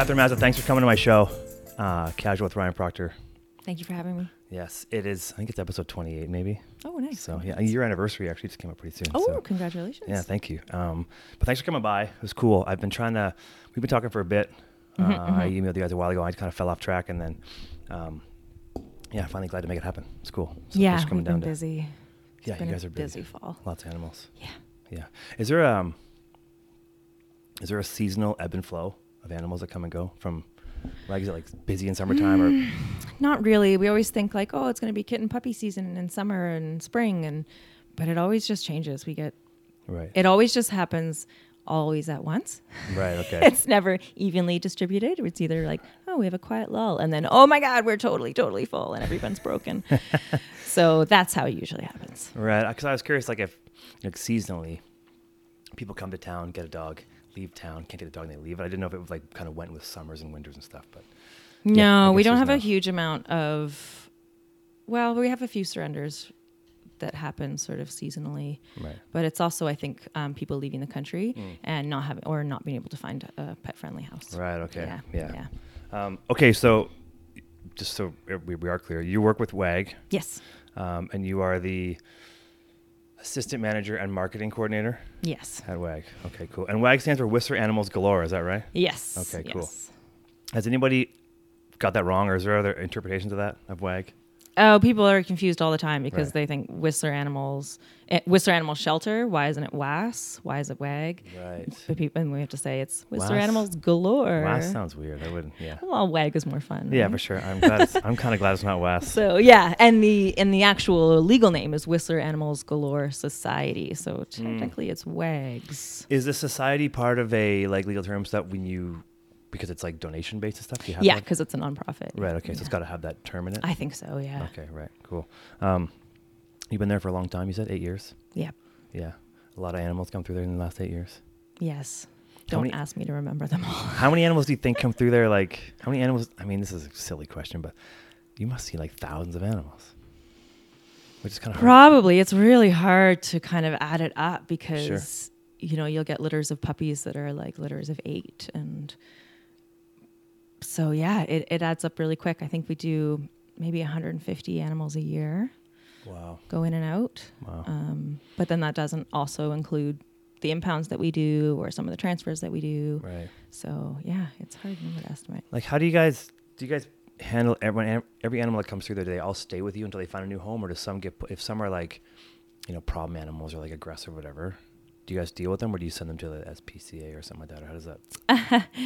Catherine Mazza, thanks for coming to my show, uh, Casual with Ryan Proctor. Thank you for having me. Yes, it is. I think it's episode 28, maybe. Oh, nice. So, yeah, your anniversary actually just came up pretty soon. Oh, so. congratulations. Yeah, thank you. Um, but thanks for coming by. It was cool. I've been trying to, we've been talking for a bit. Mhm, uh, I mhm. emailed you guys a while ago. I kind of fell off track and then, um, yeah, finally glad to make it happen. It's cool. So yeah, coming down to- busy. It's Yeah, you a guys are busy. busy fall. Lots of animals. Yeah. Yeah. Is there um is there a seasonal ebb and flow of animals that come and go from like is it like busy in summertime or mm, Not really. We always think like, oh, it's going to be kitten puppy season in summer and spring, and but it always just changes. We get right. it always just happens always at once. right, okay. It's never evenly distributed. It's either like, oh, we have a quiet lull, and then oh my god, we're totally totally full, and everyone's broken. so that's how it usually happens. right. Cuz I was curious like if like seasonally people come to town, get a dog, leave town, can't get a dog and they leave. I didn't know if it was like kind of went with summers and winters and stuff, but No, I we don't have a huge amount of. Well, we have a few surrenders that happen sort of seasonally, right. but it's also I think um, people leaving the country Mm. and not having or not being able to find a pet friendly house. Right, okay. Yeah. Yeah. Yeah. Um, okay, so just so we, we are clear, you work with WAG Yes. um, and you are the assistant manager and marketing coordinator Yes. at WAG. Okay, cool. And WAG stands for Whistler Animals Galore, is that right? Yes. Okay, cool. yes. Has anybody got that wrong, or is there other interpretations of that of WAG? Oh, people are confused all the time because Right. they think Whistler Animals, eh, Whistler Animal Shelter. Why isn't it WAS? Why is it WAG? Right. But people, and we have to say it's Whistler WAS? Animals Galore. WAS sounds weird. I wouldn't. Yeah. well, WAG is more fun. Yeah, right? for sure. I'm glad. I'm kind of glad it's not WAS. So yeah, and the and the actual legal name is Whistler Animals Galore Society. So technically, it's WAGs. Is the society part of a like legal terms that when you because it's like donation based and stuff? Do you have Yeah, because it's a nonprofit. Right. Okay. So it's got to have that term in it. I think so. Yeah. Okay. Right. Cool. Um, you've been there for a long time. You said eight years. Yeah. Yeah. A lot of animals come through there in the last eight years. Yes. How Don't many- ask me to remember them all. How many animals do you think come through there? Like, how many animals? I mean, this is a silly question, but you must see like thousands of animals, which is kind of hard. Probably, it's really hard to kind of add it up because you know you'll get litters of puppies that are like litters of eight, and so yeah, it, it adds up really quick. I think we do maybe 150 animals a year Wow. go in and out. Wow. Um, but then that doesn't also include the impounds that we do or some of the transfers that we do. right. So yeah, it's hard number to estimate. Like, how do you guys do? You guys handle everyone? Every animal that comes through there, do they all stay with you until they find a new home, or does some get? If some are like, you know, problem animals or like aggressive or whatever, do you guys deal with them, or do you send them to the SPCA or something like that? Or how does that?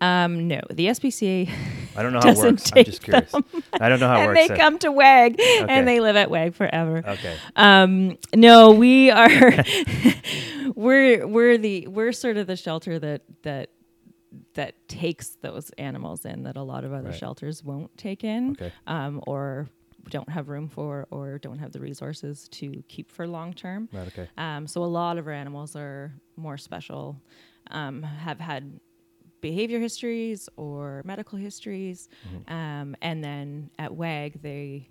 Um, no, the SPCA I don't know how it works. I'm just curious. I don't know how it works. and they uh, come to WAG Okay. and they live at WAG forever. Okay. Um, no, we are we're we're the we're sort of the shelter that that that takes those animals in that a lot of other Right. shelters won't take in Okay. um, or don't have room for or don't have the resources to keep for long term. Right. Okay. Um, so a lot of our animals are more special, um, have had behavior histories or medical histories, Mm-hmm. um, and then at WAG they.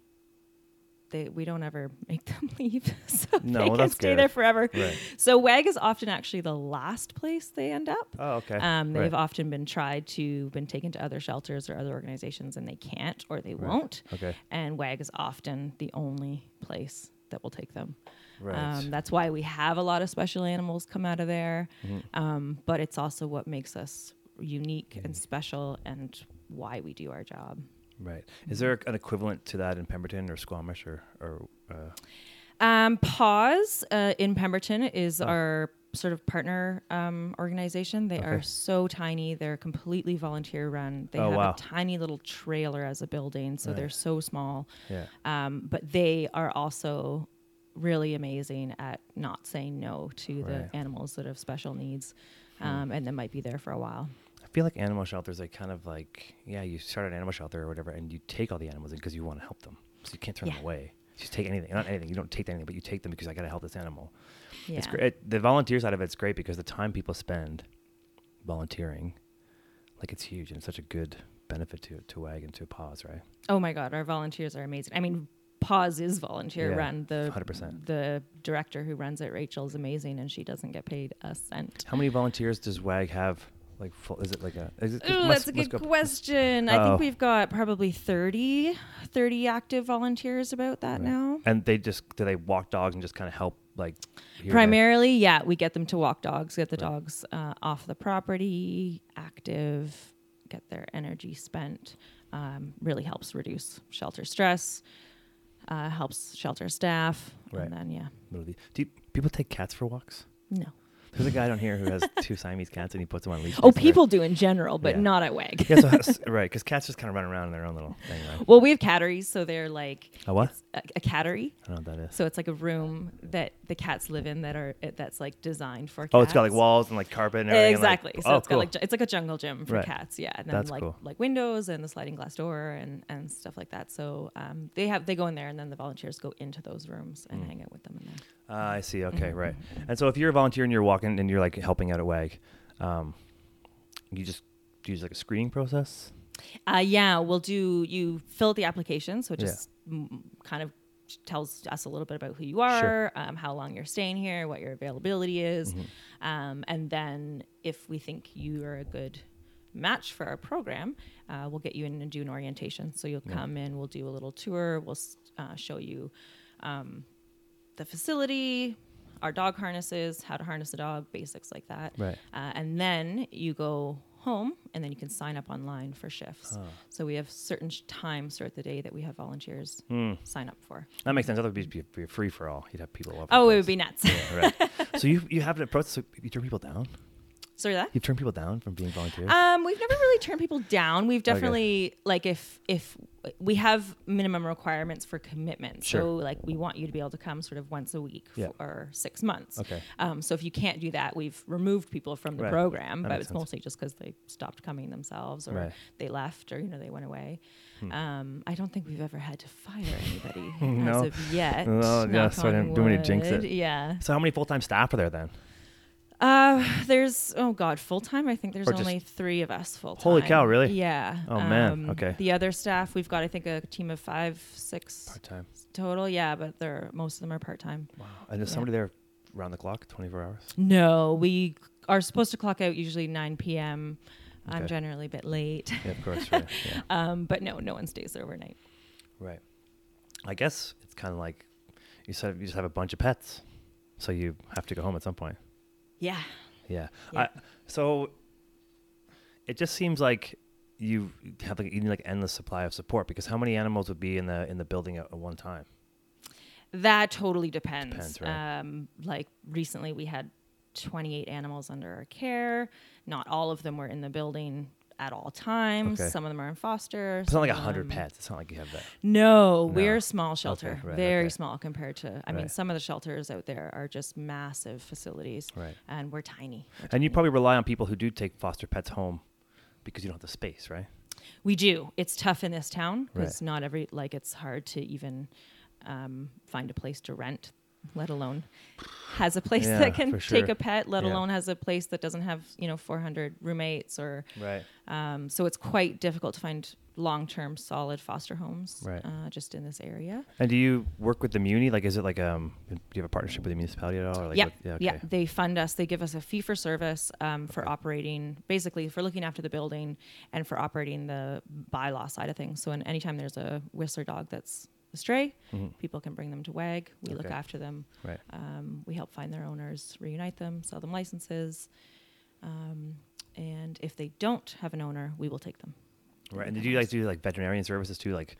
They, we don't ever make them leave, so No, they well, can stay good. there forever. Right. So WAG is often actually the last place they end up. Oh, okay. Um, they've right. often been tried to been taken to other shelters or other organizations, and they can't or they Right. won't. Okay. And WAG is often the only place that will take them. Right. Um, that's why we have a lot of special animals come out of there. Mm-hmm. Um, but it's also what makes us unique and special and why we do our job. Right. Is there an equivalent to that in Pemberton or Squamish or or? Uh, Um, Paws uh, in Pemberton is Oh. our sort of partner um, organization. They are so tiny. They're completely volunteer run. They Oh, have wow. a tiny little trailer as a building, so they're so small. yeah. Um, but they are also really amazing at not saying no to Right. the animals that have special needs um, and that might be there for a while. I feel like animal shelters, they kind of like, yeah, you start an animal shelter or whatever, and you take all the animals in because you want to help them. So you can't turn them away. You just take anything, not anything. You don't take anything, but you take them because I got to help this animal. Yeah. It's great. The volunteer side of it's great because the time people spend volunteering, like it's huge and it's such a good benefit to to WAG and to Paws, right? Oh my God, our volunteers are amazing. I mean, Paws is volunteer Yeah, run. The 100%. the director who runs it, Rachel, is amazing, and she doesn't get paid a cent. How many volunteers does WAG have Like, full, is it like a? Is it, Ooh, must- that's a good go- question. I think we've got probably 30, 30 active volunteers about that Right. now. And they just do they walk dogs and just kind of help like? Primarily, yeah, we get them to walk dogs, get the Right. dogs uh, off the property, active, get their energy spent. Um, really helps reduce shelter stress, uh, helps shelter staff, Right. and then yeah, Do you, people take cats for walks? no. There's a guy down here who has two Siamese cats and he puts them on leashes. Oh, people do in general, but Yeah. not at WAG. Yeah, so that's- right, because cats just kind of run around in their own little thing, right? Well, we have catteries, so they're like A what? a, a cattery. I don't know what that is. So it's like a room that the cats live in that are that's like designed for. Cats. Oh, it's got like walls and like carpet and everything. and, like- Exactly. so oh, it's cool. got like ju- it's like a jungle gym for Right. cats. Yeah, and then That's like cool. like windows and the sliding glass door and and stuff like that. So um, they have they go in there and then the volunteers go into those rooms and Mm. hang out with them in there. Ah, I see. Okay, right. mhm. And so if you're a volunteer and you're walking and you're like helping out at WAG, um, you just do you use like a screening process. Uh, yeah, we'll do. You fill out the application, so it Yeah. just mm, kind of tells us a little bit about who you are, um, how long you're staying here, what your availability is, Mhm. um, and then if we think you are a good match for our program, uh, we'll get you in and do an orientation. So you'll Yeah. come in, we'll do a little tour, we'll uh, show you um, the facility, our dog harnesses, how to harness a dog, basics like that. Right. Uh, and then you go home and then you can sign up online for shifts. Ah. So we have certain sh- times throughout the day that we have volunteers Hmm. sign up for. That makes sense. That would be, be, be free for all. You'd have people. all Oh, it would be nuts. Yeah, right. so you you have an approach. So you turn people down. Sorry that. You turn people down from being volunteers. Um, we've never really turned people down. We've Okay. definitely like if if we have minimum requirements for commitment. Sure. So like we want you to be able to come sort of once a week Yeah. for six months. okay. Um, so if you can't do that, we've removed people from the Right. program, That but it's sense. mostly just because they stopped coming themselves or Right. they left or you know they went away. Hmm. Um, I don't think we've ever had to fire anybody No. as of yet. Oh, yeah, so I didn't- don't wanna jinx it. Yeah. So how many full time staff are there then? Uh, there's oh god, full time. I think there's Or just- only three of us full time. Holy cow, really? Yeah. Oh, man, okay. The other staff, we've got I think a team of five, six Part time. total. Yeah, but they're most of them are part time. Wow. And is Yeah. somebody there round the clock, twenty four hours? No, we are supposed to clock out usually 9 p.m. I'm Okay. generally a bit late. Yeah, of course. Right. Yeah. Um, but no, no one stays there overnight. Right. I guess it's kind of like you said. You just have a bunch of pets, so you have to go home at some point. Yeah. Yeah. Yeah. I, so it just seems like you have like you need like endless supply of support because how many animals would be in the in the building at, at one time? That totally depends. Depends, right. um, like recently, we had 28 animals under our care. Not all of them were in the building at all times. Okay. Some of them are in foster. It's not like a hundred pets. It's not like you have that. No, No. we're a small shelter. Okay, right, very okay. small compared to. I mean, some of the shelters out there are just massive facilities, Right. and we're tiny. We're And you probably rely on people who do take foster pets home because you don't have the space, right? We do. It's tough in this town Right. because not every like it's hard to even um, find a place to rent, let alone has a place Yeah, that can for take a pet, let Yeah. alone has a place that doesn't have you know 400 roommates or Right. um, so it's quite difficult to find long-term solid foster homes Right. uh, just in this area. And do you work with the muni? Like, is it like um? Do you have a partnership with the municipality at all? Or like yeah, what- yeah. yeah. They fund us. They give us a fee for service um, for Okay. operating, basically for looking after the building and for operating the bylaw side of things. So, in, anytime there's a whistler dog that's astray, Mhm. people can bring them to WAG. We look after them. Right. Um, we help find their owners, reunite them, sell them licenses. Um, and if they don't have an owner, we will take them. Right. And do you like do like veterinarian services too? Like,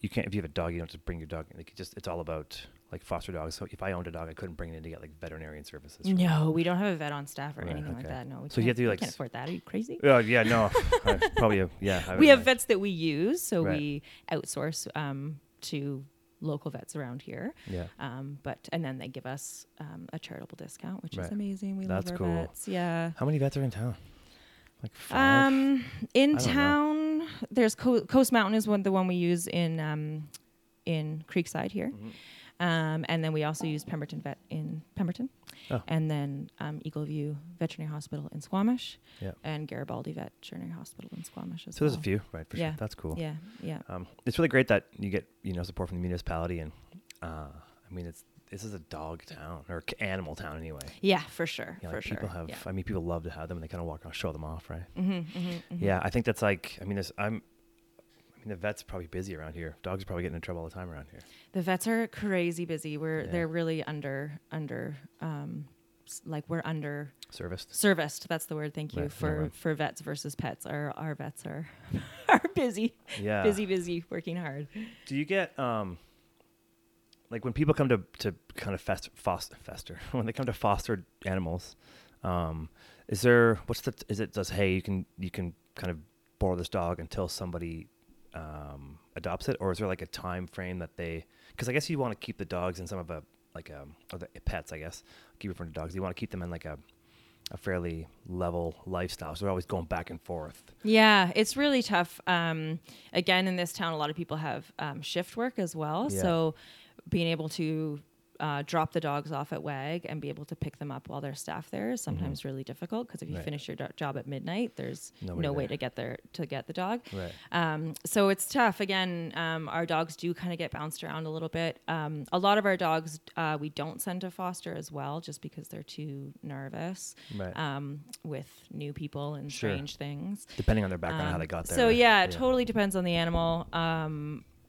you can't if you have a dog, you don't just bring your dog. Like, just it's all about like foster dogs. So if I owned a dog, I couldn't bring it in to get like veterinarian services. No, we don't have a vet on staff or Right, anything like that. No, we So you have to, like, can't s- afford that. Are you crazy? Oh yeah, no, probably yeah. We have like- vets that we use, so Right. we outsource um, to local vets around here. Yeah. Um, but and then they give us um, a charitable discount, which Right. is amazing. We That's love our cool. vets. Yeah. How many vets are in town? Like five. Um, in don't know. town, there's Co- Coast Mountain is one the one we use in um, in Creekside here, Mhm. Um, and then we also use Pemberton Vet in Pemberton, Oh. and then um, Eagle View Veterinary Hospital in Squamish, Yeah. and Garibaldi Veterinary Hospital in Squamish as well. So there's a few, right? For Yeah. sure. That's cool. Yeah, yeah. Um, it's really great that you get you know support from the municipality, and uh, I mean it's this is a dog town or animal town anyway. Yeah, for sure. For like sure. people have. yeah. I mean, people love to have them, and they kind of walk around, show them off, right? Mm-hmm, mm-hmm, Yeah, I think that's like. I mean. I'm. I mean, the vet's are probably busy around here. Dogs are probably getting in trouble all the time around here. The vets are crazy busy. We're Yeah. they're really under under um like we're under Serviced. serviced. That's the word. Thank you Right, for for vets versus pets. Our our vets are are busy, Yeah. busy, busy, working hard. Do you get um like when people come to to kind of fest, foster fester when they come to foster animals, um, is there what's the is it does hey you can you can kind of borrow this dog until somebody um, adopts it or is there like a time frame that they because I guess you want to keep the dogs in some of a like um or the pets I guess keep referring to dogs you want to keep them in like a a fairly level lifestyle so they're always going back and forth Yeah, it's really tough. Um, again, in this town, a lot of people have um, shift work as well. Yeah. So being able to uh, drop the dogs off at WAG and be able to pick them up while there's staff there is sometimes really difficult because if you Mm-hmm. Right. finish your do- job at midnight, there's Nobody no way to get there to get the dog. right Um, so it's tough. Again, um, our dogs do kind of get bounced around a little bit. Um, a lot of our dogs uh, we don't send to foster as well, just because they're too nervous right um, with new people and Sure. strange things. depending on their background how Um, they got there So yeah, it totally depends on the animal.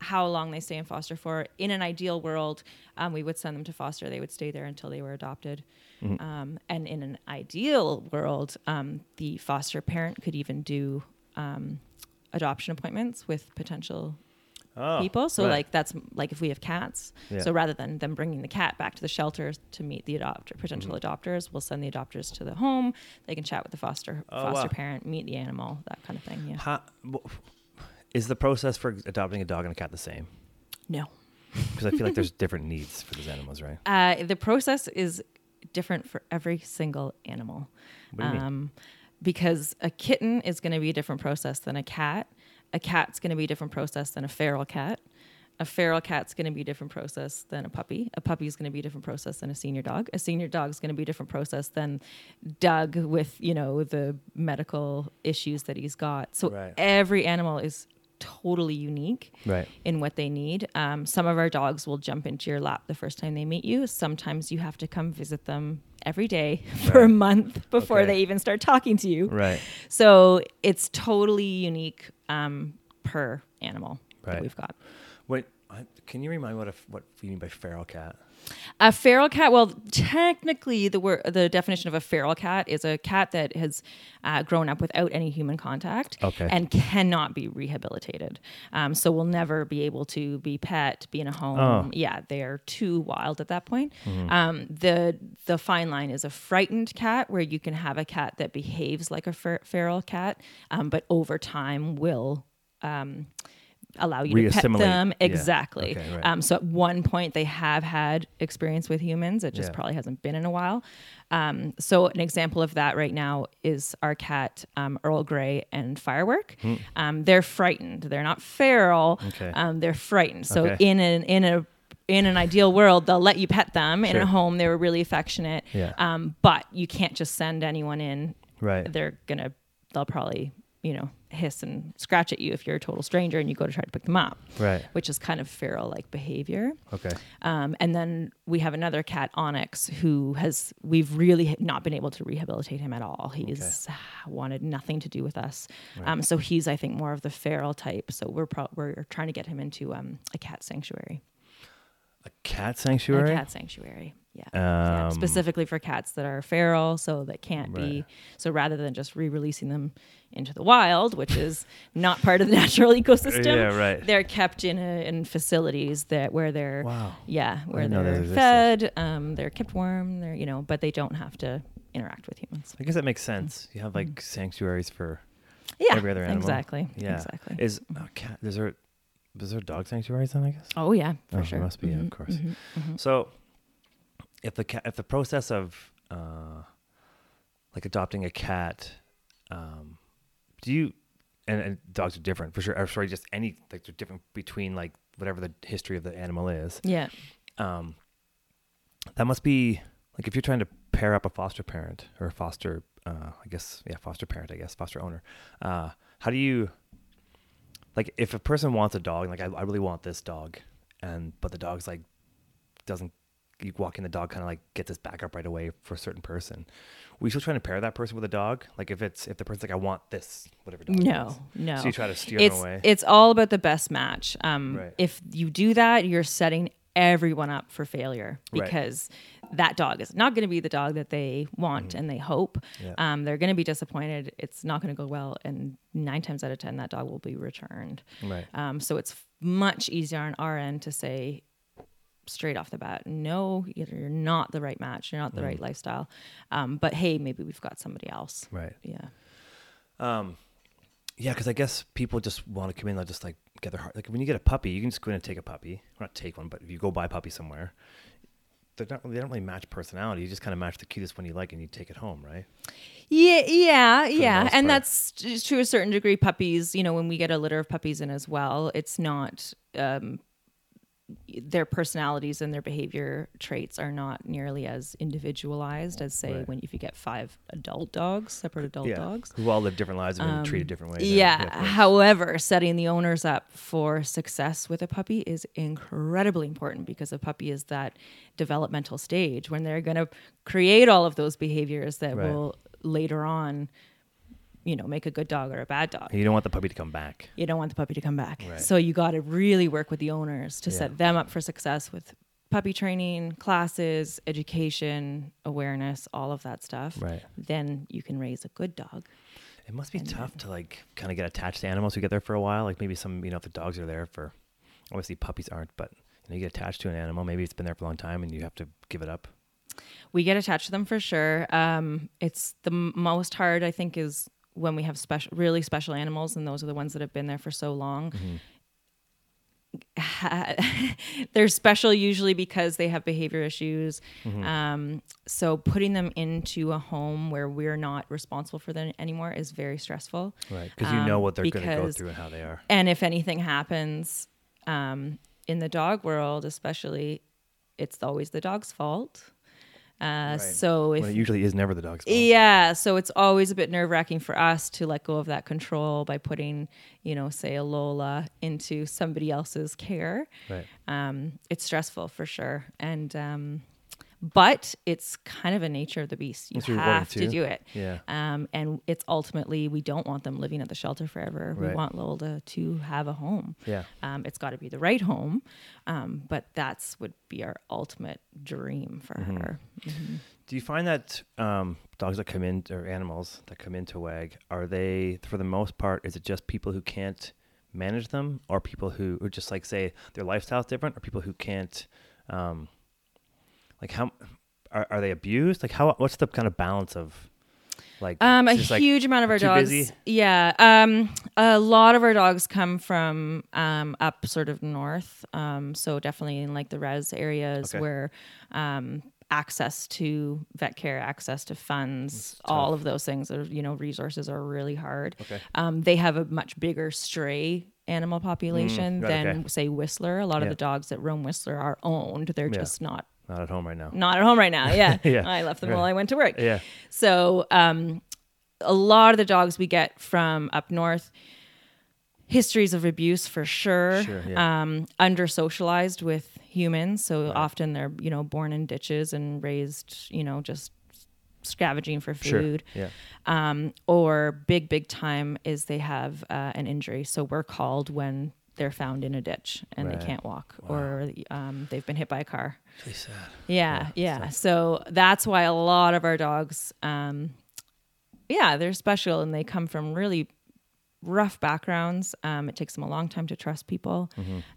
How long they stay in foster for. In an ideal world, um, we would send them to foster. They would stay there until they were adopted. Mm-hmm. Um, and in an ideal world, um, the foster parent could even do um, adoption appointments with potential Oh, people. So right. like that's like if we have cats. Yeah. So rather than them bringing the cat back to the shelter to meet the adopter potential Mm-hmm. adopters, we'll send the adopters to the home. They can chat with the foster Oh, foster wow. parent, meet the animal, that kind of thing. Yeah. How, is the process for adopting a dog and a cat the same? No. Because I feel like there's different needs for these animals, right? Uh, the process is different for every single animal. What do you mean? Um, because a kitten is going to be a different process than a cat. A cat's going to be a different process than a feral cat. A feral cat's going to be a different process than a puppy. A puppy is going to be a different process than a senior dog. A senior dog is going to be a different process than Doug with, you know, the medical issues that he's got. So Right. every animal is totally unique Right. in what they need. Um, some of our dogs will jump into your lap the first time they meet you. Sometimes you have to come visit them every day for a month before Okay. they even start talking to you. Right. So it's totally unique um, per animal Right. that we've got. Wait, can you remind me what a, what you mean by feral cat? A feral cat. Well, technically, the word, the definition of a feral cat is a cat that has uh, grown up without any human contact Okay. and cannot be rehabilitated. Um, so will never be able to be pet, be in a home. Oh. Yeah, they're too wild at that point. Um, the the fine line is a frightened cat, where you can have a cat that behaves like a fer- feral cat, um, but over time will. Um, allow you to pet them Yeah. exactly Okay, right. um, so at one point they have had experience with humans. It just Yeah. probably hasn't been in a while. Um, so an example of that right now is our cat um, Earl Grey and Firework. Um, they're frightened. They're not feral. Okay. Um, they're frightened. So Okay. in an in a in an ideal world, they'll let you pet them in Sure. a home. They were really affectionate. Yeah. Um, but you can't just send anyone in. Right. They're gonna. They'll probably you know hiss and scratch at you if you're a total stranger and you go to try to pick them up Right. which is kind of feral like behavior. Okay. Um, and then we have another cat, Onyx, who has we've really not been able to rehabilitate him at all. He's wanted nothing to do with us. Um, so he's I think more of the feral type. So we're pro- we're trying to get him into um, a cat sanctuary. A cat sanctuary. A cat sanctuary. Yeah. Yeah, Um, specifically for cats that are feral, so that can't be. So rather than just re-releasing them into the wild, which is not part of the natural ecosystem, Yeah, right. they're kept in a, in facilities that where they're Wow. yeah where didn't know that they're fed, um, they're kept warm, they're you know, but they don't have to interact with humans. I guess that makes sense. You have like sanctuaries for Yeah, every other animal. exactly. Yeah. exactly. Is a cat? Is there? Is there dog sanctuaries then? I guess. oh yeah, for Oh, there must be, yeah, of course. mhm, mhm. So, if the cat, if the process of uh, like adopting a cat, um, do you? And, and dogs are different for sure. Or sorry, just any like they're different between like whatever the history of the animal is. Yeah. Um, that must be like if you're trying to pair up a foster parent or a foster, uh, I guess yeah, foster parent, I guess foster owner. Uh, how do you? Like if a person wants a dog, like I, I really want this dog, and but the dog's like doesn't you walk in, the dog kind of like gets his back up right away for a certain person. We still trying to pair that person with a dog. Like if it's if the person's like, I want this, whatever dog. No, is. no. So you try to steer it's them away. it's all about the best match. Um, Right. If you do that, you're setting everyone up for failure because that dog is not going to be the dog that they want and they hope. Yeah. Um, they're going to be disappointed. It's not going to go well, and nine times out of ten, that dog will be returned. right. Um, so it's much easier on our end to say straight off the bat, no, you're not the right match. You're not the Mm. right lifestyle. Um, but hey, maybe we've got somebody else. Right. Yeah. Um, Yeah, because I guess people just want to come in and just like get their heart. Like when you get a puppy, you can just go in and take a puppy. Or not take one, but if you go buy a puppy somewhere, they're not. They don't really match personality. You just kind of match the cutest one you like, and you take it home, right? Yeah, yeah, yeah. And that's to a certain degree puppies, you know, when we get a litter of puppies in as well, it's not um their personalities and their behavior traits are not nearly as individualized as say Right. when if you get five adult dogs, separate adult yeah. dogs. Who all live different lives and been treated um, different ways. Yeah. However, setting the owners up for success with a puppy is incredibly important because a puppy is that developmental stage when they're going to create all of those behaviors that Right. will later on, you know, make a good dog or a bad dog. You don't want the puppy to come back. You don't want the puppy to come back. Right. So you got to really work with the owners to Yeah. set them up for success with puppy training, classes, education, awareness, all of that stuff. Right. Then you can raise a good dog. It must be tough to like kind of get attached to animals who get there for a while. Like maybe some, you know, if the dogs are there for, obviously puppies aren't, but you know, you get attached to an animal. Maybe it's been there for a long time and you have to give it up. we get attached to them for sure. Um, it's the m- most hard, I think, is when we have special, really special animals, and those are the ones that have been there for so long. They're special usually because they have behavior issues. Um, so putting them into a home where we're not responsible for them anymore is very stressful. Right. Because you know Um, what they're going to go through and how they are. And if anything happens um, in the dog world, especially, it's always the dog's fault. Uh, So if it usually is never the dog's fault. yeah, so it's always a bit nerve wracking for us to let go of that control by putting, you know, say a Lola into somebody else's care. Right. Um, it's stressful for sure, and um, but it's kind of a nature of the beast. You have to do it. Yeah. Um, and it's ultimately we don't want them living at the shelter forever. We want Lola to have a home. Yeah. Um, it's got to be the right home, um, but that's would be our ultimate dream for Mm-hmm. her. Do you find that um, dogs that come in or animals that come into WAG are they for the most part is it just people who can't manage them or people who or just like say their lifestyle's different or people who can't um, like how are, are they abused like how what's the kind of balance of like Um, a just, like, huge amount of our dogs. busy? Yeah. Um, a lot of our dogs come from um, up sort of north. Um, so definitely in like the res areas Okay. where um, access to vet care, access to funds, all of those things are, you know, resources are really hard. Okay. Um, they have a much bigger stray animal population Mm, right, than okay. say Whistler. A lot Yeah. of the dogs that roam Whistler are owned. They're Yeah. just not not at home right now not at home right now. Yeah. Yeah. I left them Right. while I went to work. yeah So um, a lot of the dogs we get from up north, histories of abuse for sure. Sure, yeah. Um, under socialized with humans, so often they're you know born in ditches and raised you know just scavenging for sure food. yeah Um, or big big time is they have uh, an injury, so we're called when they're found in a ditch and Right. they can't walk or um, they've been hit by a car. sad Yeah, yeah. So that's why a lot of our dogs, um, yeah, they're special and they come from really rough backgrounds. Um, it takes them a long time to trust people,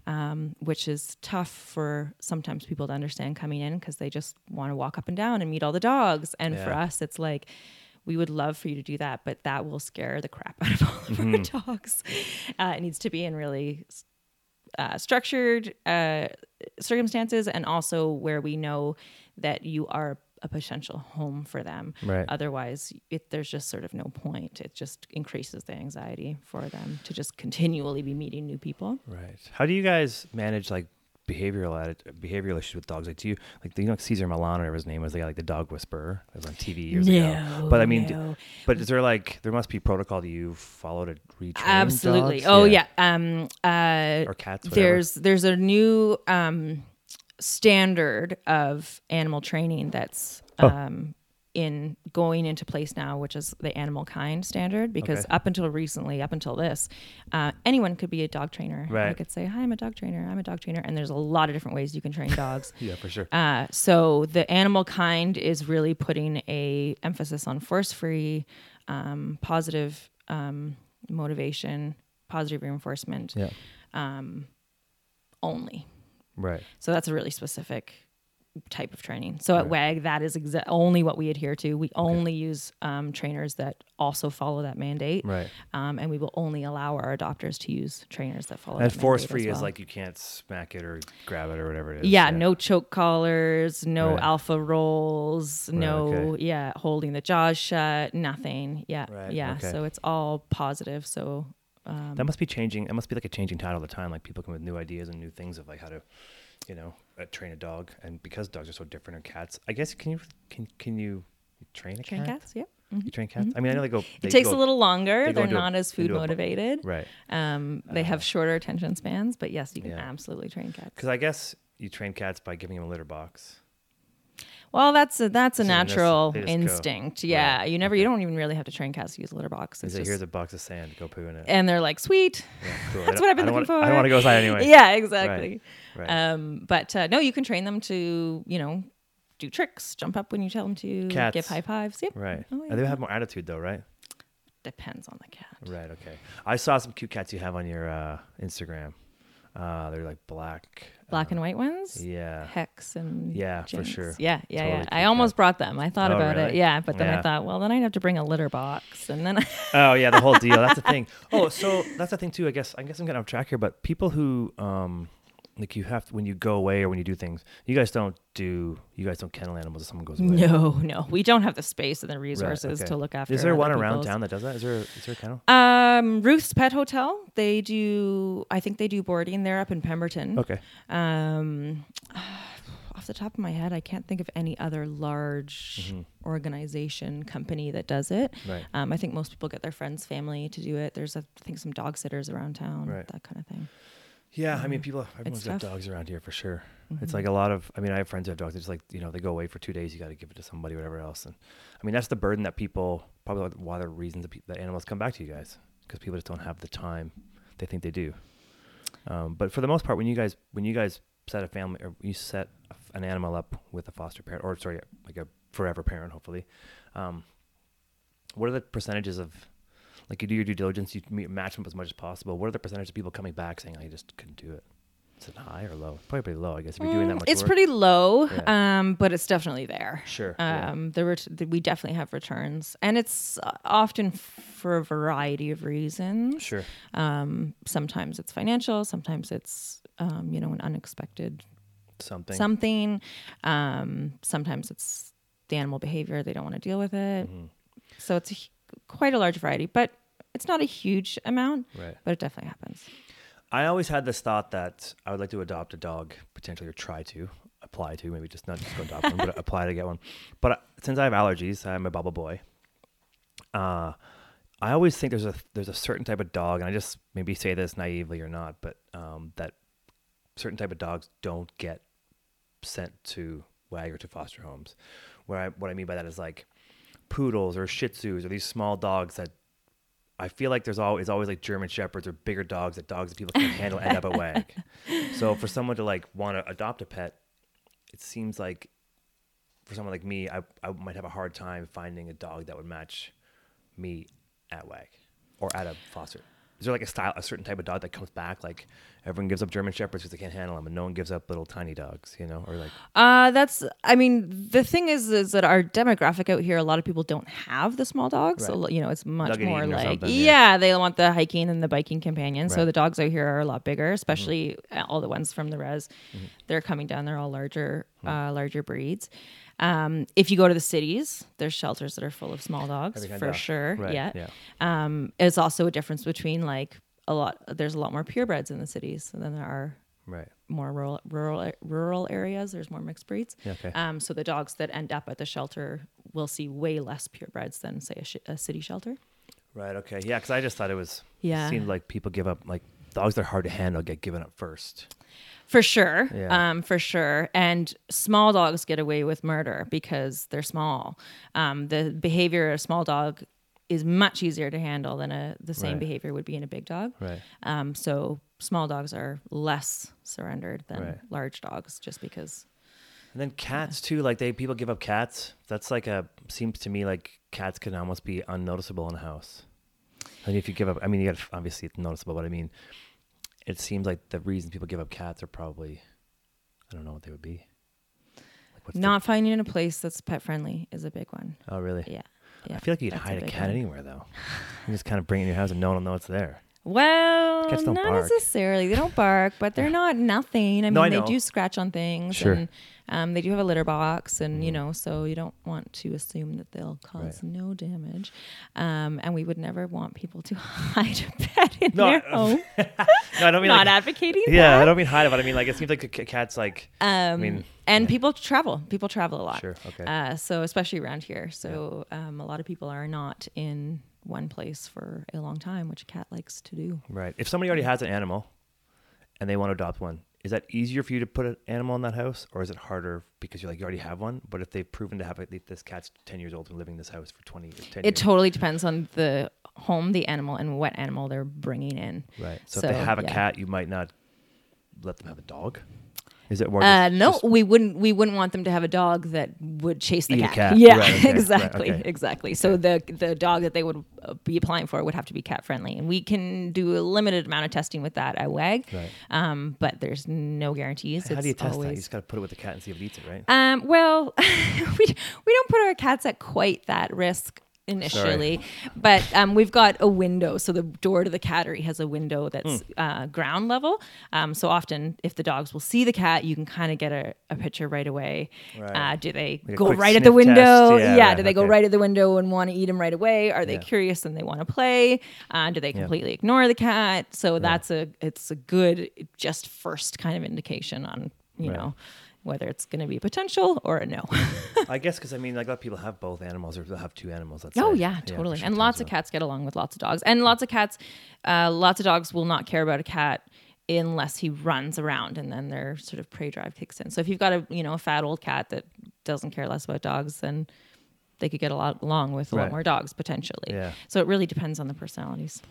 um, which is tough for sometimes people to understand coming in because they just want to walk up and down and meet all the dogs. And for us, it's like, we would love for you to do that, but that will scare the crap out of all of our dogs. Uh, it needs to be in really uh, structured uh, circumstances and also where we know that you are a potential home for them. Right. Otherwise, it, there's just sort of no point. It just increases the anxiety for them to just continually be meeting new people. Right. How do you guys manage like behavioral behavioral issues with dogs? Like, do you like you know like Cesar Millan or whatever his name was? They got like the dog whisperer that was on TV years ago. But I mean, no. but is there like there must be protocol that you follow to retrain absolutely. dogs? Oh yeah. Um. Uh. or cats. Whatever. there's there's a new um standard of animal training that's Oh. um, in going into place now, which is the AnimalKind standard. Because Okay. up until recently, up until this, uh, anyone could be a dog trainer. I Right. could say, "Hi, I'm a dog trainer. I'm a dog trainer," and there's a lot of different ways you can train dogs. Yeah, for sure. Uh, so the AnimalKind is really putting a emphasis on force-free, um, positive um, motivation, positive reinforcement yeah. only. Right. So that's a really specific type of training. So at WAG, that is exa- only what we adhere to. We only use um, trainers that also follow that mandate, Right. um, and we will only allow our adopters to use trainers that follow. And that force mandate free as is like you can't smack it or grab it or whatever it is. yeah, no choke collars, no Right. alpha rolls, no okay. yeah, holding the jaws shut, nothing. Yeah, Right, yeah. okay. So it's all positive. So um, That must be changing. It must be like a changing tide all the time. Like people come with new ideas and new things of like how to, you know, uh, train a dog. And because dogs are so different than cats, I guess can you can can you train a train cat? cats, yeah. You train cats? I mean, I know they go. they It takes go- a little longer. they they're into a- not as food into a motivated. Right. Um, they have shorter attention spans, but yes, you can Yeah. absolutely train cats. Because I guess you train cats by giving them a litter box. Well, that's a that's a So natural just go. instinct. Yeah, Right, you never you don't even really have to train cats to use a litter box. It's just, here's a box of sand. Go poo in it. and they're like, sweet. Yeah, cool. That's what I've been looking wanna- for. I don't want to go outside anyway. Yeah, exactly. Right. Um, but uh, no, you can train them to you know do tricks, jump up when you tell them to, Cats. give high fives. Yep. Right. Oh, And they have more attitude though, right? Depends on the cat. Right. Okay. I saw some cute cats you have on your uh, Instagram. Uh, they're like black. Black and white ones. Yeah. Hex and Yeah, for sure. Yeah, yeah, Totally yeah. I almost cat. brought them. I thought Oh, about it. Yeah, but then I thought, well, then I'd have to bring a litter box, and then Oh yeah, the whole deal. That's the thing. Oh, so that's the thing too. I guess I guess I'm getting off track here, but people who um like you have when you go away or when you do things, you guys don't do you guys don't kennel animals if someone goes away. no, no, we don't have the space and the resources okay. to look after. Is there one around people's. town that does that? Is there is there a kennel? Um, Ruth's Pet Hotel. They do. I think they do boarding. They're up in Pemberton. Okay. Um, off the top of my head, I can't think of any other large Mm-hmm. organization company that does it. Right. Um, I think most people get their friends, family to do it. There's, I think, some dog sitters around town, Right. that kind of thing. Yeah, I mean, people, everyone's got. Mm-hmm. dogs around here for sure. It's like a lot of, I mean, I have friends who have dogs. It's like, you know, they go away for two days. You got to give it to somebody, whatever else. And I mean, that's the burden that people, probably one of the reasons that, pe- that animals come back to you guys because people just don't have the time they think they do. Um, but for the most part, when you guys, when you guys set a family or you set an animal up with a foster parent or sorry, like a forever parent, hopefully, um, what are the percentages of like you do your due diligence, you meet, match them up as much as possible. What are the percentage of people coming back saying I just couldn't do it? Is it high or low? Probably pretty low, I guess. If you're doing that Mm, much it's work. pretty low, Yeah. um, but it's definitely there. Sure, yeah. Um, the ret- the, we definitely have returns, and it's often for a variety of reasons. sure. Um, sometimes it's financial, sometimes it's um, you know an unexpected Something. something. Um, sometimes it's the animal behavior; they don't want to deal with it. Mm-hmm. So it's quite a large variety, but it's not a huge amount. Right. But it definitely happens. I always had this thought that I would like to adopt a dog, potentially, or try to apply to, maybe just not just go adopt one, but apply to get one. But uh, since I have allergies, I'm a bubble boy. Uh, I always think there's a there's a certain type of dog, and I just maybe say this naively or not, but um, that certain type of dogs don't get sent to WAG or to foster homes. Where I, what I mean by that is like poodles or Shih Tzus or these small dogs that I feel like there's always always like German shepherds or bigger dogs that dogs that people can't handle end up at WAG. So for someone to like want to adopt a pet, it seems like for someone like me, I I might have a hard time finding a dog that would match me at WAG or at a foster. Is there like a style, a certain type of dog that comes back? Like everyone gives up German shepherds because they can't handle them, and no one gives up little tiny dogs, you know, or like Uh, that's. I mean, the thing is, is that our demographic out here, a lot of people don't have the small dogs. So you know, it's much more like, yeah. yeah. they want the hiking and the biking companion. So the dogs out here are a lot bigger, especially Mm-hmm. all the ones from the res. They're coming down. They're all larger, uh, larger breeds. Um, if you go to the cities, there's shelters that are full of small dogs for dog. sure. Right, Yeah. yeah. Um, it's also a difference between like a lot. There's a lot more purebreds in the cities than there are right, more rural rural rural areas. There's more mixed breeds. Okay. Um, so the dogs that end up at the shelter will see way less purebreds than say a, sh- a city shelter. right, okay, yeah. Because I just thought it was, Yeah. it seemed like people give up like dogs that are hard to handle get given up first. For sure. Yeah. Um, for sure. And small dogs get away with murder because they're small. Um, the behavior of a small dog is much easier to handle than a the same Right. behavior would be in a big dog. Right. Um, so small dogs are less surrendered than Right. large dogs just because And then cats too, like they people give up cats. That's like a seems to me like cats can almost be unnoticeable in a house. Like if you give up, I mean, you got obviously it's noticeable, but I mean, it seems like the reason people give up cats are probably, I don't know what they would be. Like what's the- not finding a place that's pet friendly is a big one. oh really? Yeah. Yeah. I feel like you could hide a, big cat one. anywhere though. You just kind of bring it in your house and no one will know it's there. Well, don't bark. necessarily. They don't bark, but they're not nothing. I mean, No, I they do scratch on things, Sure. and um, they do have a litter box, and you Mhm. know, so you don't want to assume that they'll cause Right. no damage. Um, and we would never want people to hide a pet in No, their I- home. No, I don't mean not like, advocating. yeah, I don't mean hide it, but I mean like it seems like a cat's like Um, mean, and yeah. people travel. People travel a lot. sure, okay, Uh, so especially around here, so um, a lot of people are not in one place for a long time, which a cat likes to do. right. If somebody already has an animal and they want to adopt one, is that easier for you to put an animal in that house, or is it harder because you're like you already have one? But if they've proven to have it, this cat's ten years old and living in this house for twenty or ten It years, totally depends on the home, the animal, and what animal they're bringing in. right? So, So, if they have a cat, you might not let them have a dog. Is it more? Uh, no, just- we wouldn't. We wouldn't want them to have a dog that would chase the cat. cat. Yeah, Right, okay, right, exactly, okay. exactly. So the the dog that they would uh, be applying for would have to be cat friendly, and we can do a limited amount of testing with that at WAG. Right. Um, but there's no guarantees. How do you It's test that? You just got to put it with the cat and see if it eats it, right? Um, well, we we don't put our cats at quite that risk initially, but um, we've got a window. So the door to the cattery has a window that's Hmm. uh, ground level. Um, so often, if the dogs will see the cat, you can kind of get a, a picture right away. Right. Uh, do they Like go right at the window? Yeah, Yeah. Do they go right at the window and want to eat them right away? Are they Yeah. curious and they want to play? Uh, do they completely ignore the cat? So that's a it's a good just first kind of indication on you Right. know whether it's going to be potential or a no. I guess because I mean, like a lot of people have both animals or they'll have two animals. Let's Oh say. yeah, totally. sure, and lots of cats get along with lots of dogs, and lots of cats, uh, lots of dogs will not care about a cat unless he runs around, and then their sort of prey drive kicks in. So if you've got a you know a fat old cat that doesn't care less about dogs, then they could get a lot along with a lot more dogs potentially. Yeah. So it really depends on the personalities.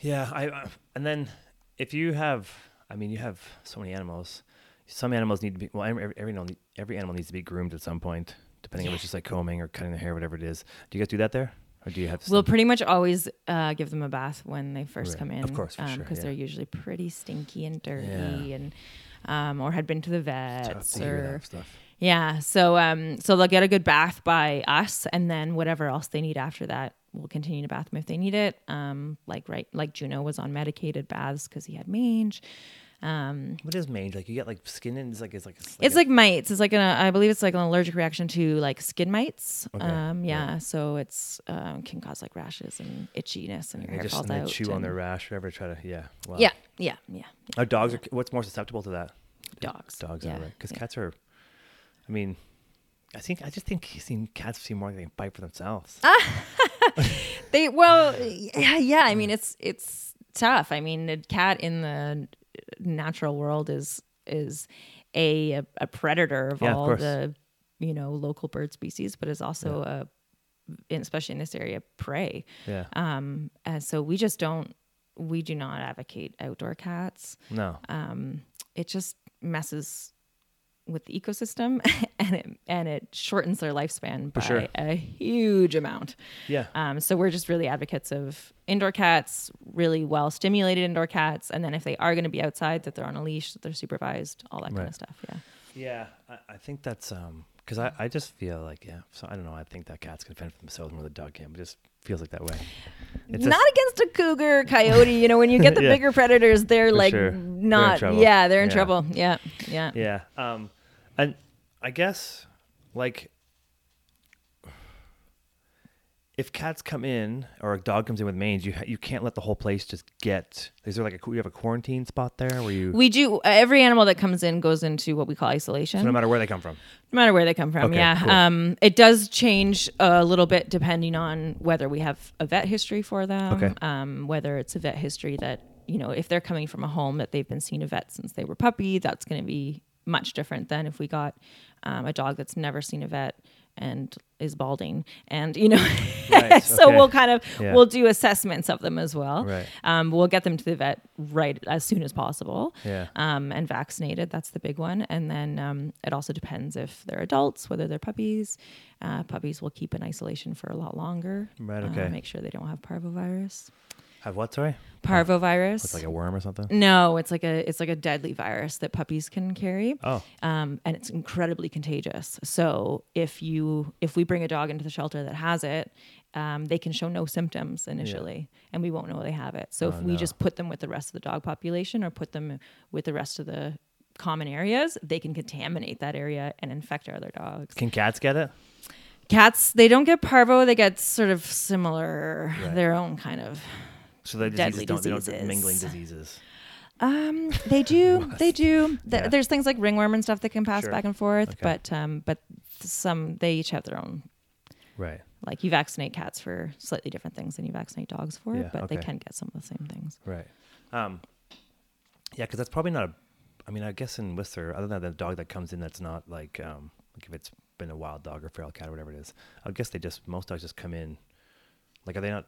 Yeah, I uh, and then if you have, I mean, you have so many animals. Some animals need to be well. Every every, animal, every animal needs to be groomed at some point, depending on if it's just like combing or cutting the hair, whatever it is. Do you guys do that there, or do you have? We'll pretty much always uh, give them a bath when they first Right. come in, Of course, for sure, because yeah. they're usually pretty stinky and dirty, Yeah. and um, or had been to the Tough vets to hear or stuff. Yeah. So um so they'll get a good bath by us and then whatever else they need after that, we'll continue to bath them if they need it. Um like right like Juno was on medicated baths because he had mange. Um What is mange? Like you get like skin and it's like it's like it's it's a- like mites. It's like an I believe it's like an allergic reaction to like skin mites. Okay, Um yeah, right. so it's um can cause like rashes and itchiness and your hair just falls and they out. chew on their rash, whatever. Try to yeah. Wow. Yeah, yeah, yeah. Are dogs are what's more susceptible to that? Dogs. Dogs yeah, are right because yeah. cats are. I mean, I think I just think seen cats seem more like they can fight for themselves. They well, yeah, yeah. I mean, it's it's tough. I mean, a cat in the natural world is is a a, a predator of Yeah, all course. the you know local bird species, but is also a especially in this area prey. yeah. Um, and so we just don't we do not advocate outdoor cats. no. Um, it just messes with the ecosystem and it and it shortens their lifespan by sure. a huge amount. yeah. Um, so we're just really advocates of indoor cats, really well stimulated indoor cats, and then if they are going to be outside, that they're on a leash, that they're supervised, all that kind of stuff. Yeah. Yeah, I, I think that's um because I, I just feel like yeah so I don't know I think that cats can fend for themselves more than the dog can but just feels like that way. It's not just- against a cougar, coyote. You know, when you get the Yeah. bigger predators, they're like sure. They're not. yeah, they're in Yeah. trouble. Yeah, yeah. yeah um and I guess like if cats come in or a dog comes in with mange you you can't let the whole place just get is there like a you have a quarantine spot there where you We do. Every animal that comes in goes into what we call isolation. so no matter where they come from no matter where they come from. Okay, yeah. cool. Um, it does change a little bit depending on whether we have a vet history for them. Okay. Um, whether it's a vet history that you know, if they're coming from a home that they've been seeing a vet since they were puppy, that's going to be much different than if we got um, a dog that's never seen a vet and is balding and you know Right, so okay. we'll kind of Yeah. we'll do assessments of them as well Right. um, we'll get them to the vet right as soon as possible Yeah. um, and vaccinated that's the big one and then um, it also depends if they're adults whether they're puppies uh, puppies will keep in isolation for a lot longer Right, uh, okay. make sure they don't have parvovirus Have what? Sorry. parvovirus It's like a worm or something. no it's like a it's like a deadly virus that puppies can carry Oh. um, and it's incredibly contagious. So if you if we bring a dog into the shelter that has it, um, they can show no symptoms initially, and we won't know they have it. So if Oh, we no. just put them with the rest of the dog population or put them with the rest of the common areas, they can contaminate that area and infect our other dogs. Can cats get it? Cats, they don't get parvo; they get sort of similar, Right. their own kind of So the Deadly diseases don't, they don't diseases. mingling diseases. Um, they do. they do. Th- Yeah. There's things like ringworm and stuff that can pass Sure. back and forth, Okay. but um, but some they each have their own. Right. Like you vaccinate cats for slightly different things than you vaccinate dogs for, Yeah, but they can get some of the same things. Right. Um, yeah, because that's probably not a. I mean, I guess in Whistler, other than the dog that comes in, that's not like um, like if it's been a wild dog or feral cat or whatever it is. I guess they just most dogs just come in. Like, are they not?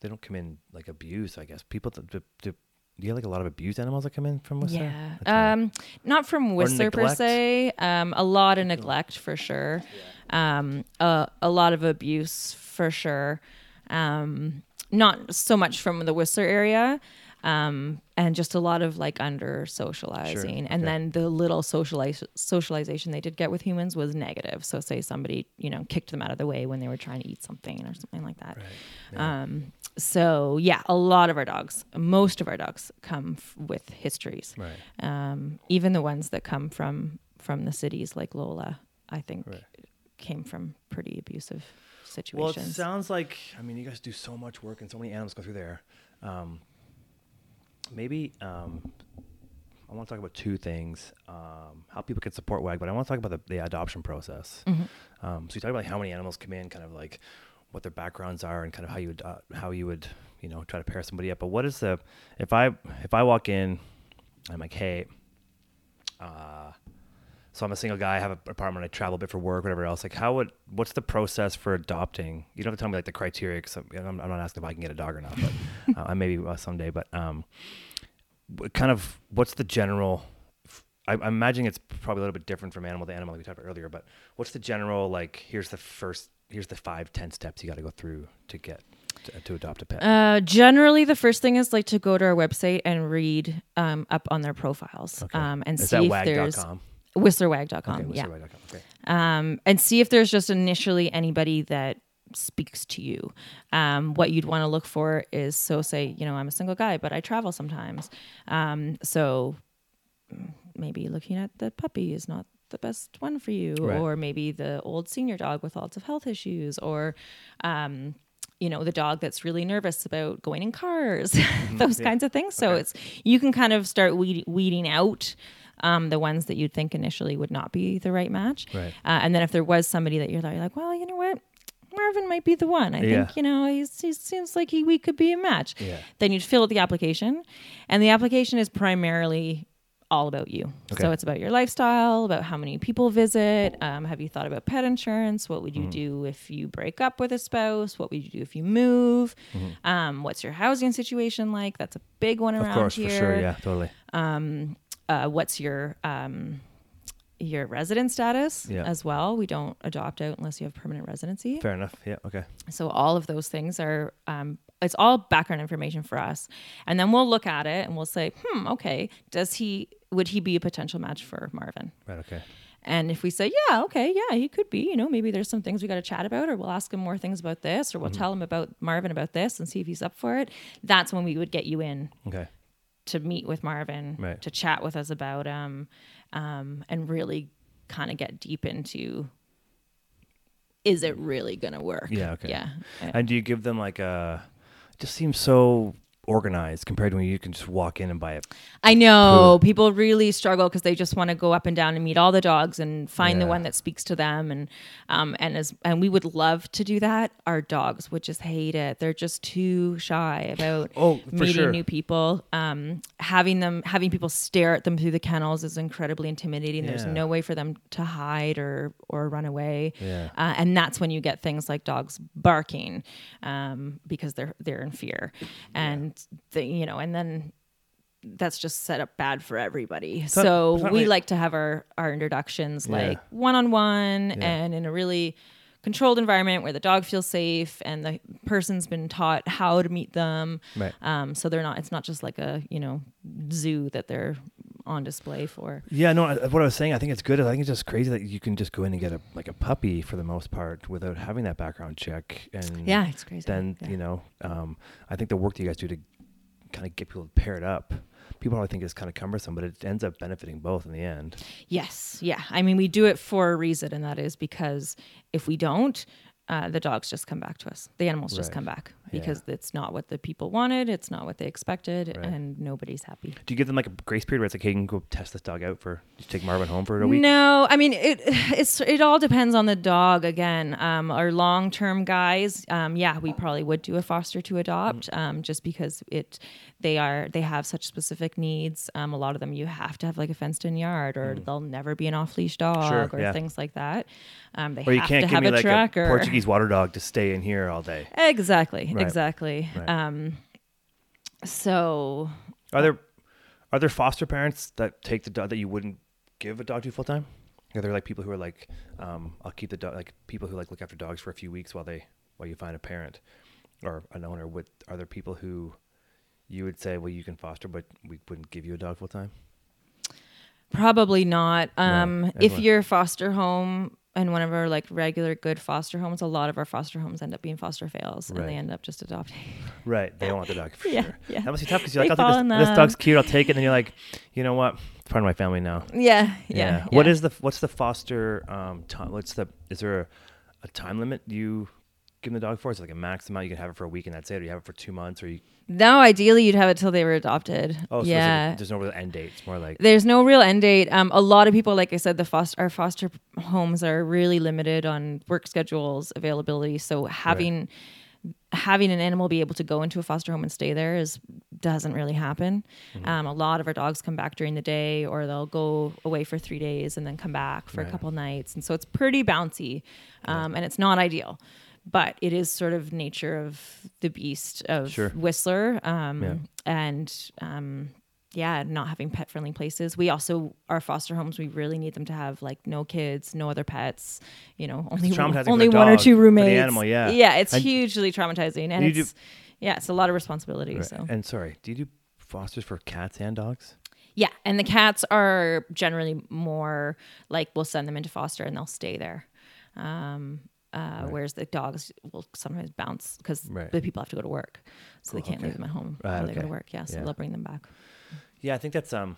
They don't come in like abused. I guess people. Do, do, do you have like a lot of abused animals that come in from Whistler? Yeah. Right. Um, not from Whistler per se. Um, a lot of neglect for sure. Um, a, a lot of abuse for sure. Um, not so much from the Whistler area. Um, and just a lot of like under socializing. And okay. then the little socialize, socialization they did get with humans was negative. So say somebody, you know, kicked them out of the way when they were trying to eat something or something like that. Right. Yeah. Um, so yeah, a lot of our dogs, most of our dogs come f- with histories. right. Um, even the ones that come from from the cities like Lola, I think Right. came from pretty abusive situations. Well, it sounds like I mean you guys do so much work and so many animals go through there. Um, maybe um, I want to talk about two things: um, how people can support WAG, but I want to talk about the, the adoption process. Mhm. Um, so you talk about how many animals come in, kind of like what their backgrounds are, and kind of how you would uh, how you would you know try to pair somebody up. But what is the if I if I walk in, I'm like, hey. Uh, so I'm a single guy. I have an apartment. I travel a bit for work, whatever else. Like, how would what's the process for adopting? You don't have to tell me like the criteria, because I'm, I'm not asking if I can get a dog or not, but uh, I maybe uh, someday. But um, kind of what's the general? I, I'm imagining it's probably a little bit different from animal to animal, like we talked about earlier. But what's the general like? Here's the first. Here's the five, ten steps you got to go through to get to, to adopt a pet. Uh, generally, the first thing is like to go to our website and read um, up on their profiles Okay. um, and Is see if there's? whistlerwag.com. Okay, yeah. whistlerwag.com. Okay. um, and see if there's just initially anybody that speaks to you. Um, what you'd want to look for is so say, you know, I'm a single guy, but I travel sometimes. Um, so mm, maybe looking at the puppy is not the best one for you, Right. or maybe the old senior dog with lots of health issues, or um, you know, the dog that's really nervous about going in cars, those Yeah. kinds of things. So Okay. it's you can kind of start weed, weeding out um, the ones that you'd think initially would not be the right match. Right. Uh, and then if there was somebody that you're like, well, you know what, Marvin might be the one. I Yeah. think you know he's, he seems like he we could be a match. Yeah. Then you'd fill out the application, and the application is primarily all about you. Okay. So it's about your lifestyle, about how many people visit. Um, have you thought about pet insurance? What would you Mm-hmm. do if you break up with a spouse? What would you do if you move? Mm-hmm. Um, what's your housing situation like? That's a big one Of around course, here for sure. Yeah, totally. Uh, what's your um, your resident status Yeah. as well. We don't adopt out unless you have permanent residency. Fair enough. Yeah. Okay. So all of those things are um, it's all background information for us, and then we'll look at it and we'll say, hmm, okay, does he would he be a potential match for Marvin? Right. Okay. And if we say, yeah, okay, yeah, he could be, you know, maybe there's some things we got to chat about, or we'll ask him more things about this, or we'll tell him about Marvin about this and see if he's up for it. That's when we would get you in Okay. To meet with Marvin, Right. to chat with us about him, um, and really kind of get deep into is it really going to work? Yeah, okay. Yeah. And do you give them like a? It just seems so. Organized compared to when you can just walk in and buy it. I know people really struggle because they just want to go up and down and meet all the dogs and find the one that speaks to them and um and as and we would love to do that. Our dogs would just hate it. They're just too shy about Oh, meeting sure. new people. Um, having them having people stare at them through the kennels is incredibly intimidating. There's no way for them to hide or or run away. Yeah. Uh, and that's when you get things like dogs barking um, because they're they're in fear, and the, you know, and then that's just set up bad for everybody. So- So, so we wait- like to have our our introductions Yeah. like one on one and in a really controlled environment where the dog feels safe and the person's been taught how to meet them. Right. Um, so they're not. It's not just like a you know zoo that they're on display for. Yeah, no. I- What I was saying, I think it's good. I think it's just crazy that you can just go in and get a like a puppy for the most part without having that background check. And Yeah, it's crazy. then Yeah. you know, um, I think the work that you guys do to kind of get people paired up, people probably think it's kind of cumbersome, but it ends up benefiting both in the end. Yes. Yeah. I mean, we do it for a reason, and that is because if we don't, uh, the dogs just come back to us. The animals just Right. come back Yeah. because it's not what the people wanted. It's not what they expected, Right. and nobody's happy. Do you give them like a grace period where it's like, hey, you can go test this dog out for, just take Marvin home for a week? No, I mean it. It's it all depends on the dog. Again, um, our long term guys, um, yeah, we probably would do a foster to adopt, Mm. um, just because it they are they have such specific needs. Um, a lot of them you have to have like a fenced in yard, or they'll never be an off leash dog, or Mm. yeah. things like that. Um, they Or you can't to give have me a like tracker. a Portuguese water dog to stay in here all day. Exactly, Right. exactly. Right. Um, so Are there are there foster parents that take the dog that you wouldn't give a dog to full time? Are there like people who are like, um, I'll keep the dog like people who like look after dogs for a few weeks while they while you find a parent or an owner? Would are there people who you would say, well, you can foster, but we wouldn't give you a dog full time? Probably not. Um, if you're a foster home and one of our like regular good foster homes, a lot of our foster homes end up being foster fails, and they end up just adopting. Right, they don't want the dog for Yeah, sure. yeah. That must be tough because you're like, I'll take this, this dog's cute, I'll take it, and then you're like, you know what, it's part of my family now. Yeah, yeah. What yeah. is the what's the foster um time? What's the is there a, a time limit you give the dog for? Is it like a max amount you can have it for a week and that's it, or you have it for two months, or you No, ideally you'd have it till they were adopted. oh so yeah. there's, like there's no real end date. It's more like There's no real end date. Um, a lot of people, like I said, the foster our foster homes are really limited on work schedules, availability. So having having an animal be able to go into a foster home and stay there is doesn't really happen. Mm-hmm. Um, a lot of our dogs come back during the day, or they'll go away for three days and then come back for Right. a couple nights, and so it's pretty bouncy, um, and it's not ideal. But it is sort of nature of the beast of Sure. Whistler, um, Yeah. and um, yeah, not having pet friendly places. We also our foster homes. We really need them to have like no kids, no other pets. You know, only traumatizing only one or two roommates. animal, yeah. yeah, it's And- hugely traumatizing, and you do- it's yeah, it's a lot of responsibility. Right. So And sorry, do you do fosters for cats and dogs? yeah, and the cats are generally more like we'll send them into foster and they'll stay there. Um, uh, Whereas the dogs will sometimes bounce because Right. the people have to go to work, so they can't okay. leave them at home Right, while they go to work. Yeah, so Yeah. they'll bring them back. Yeah, I think that's um.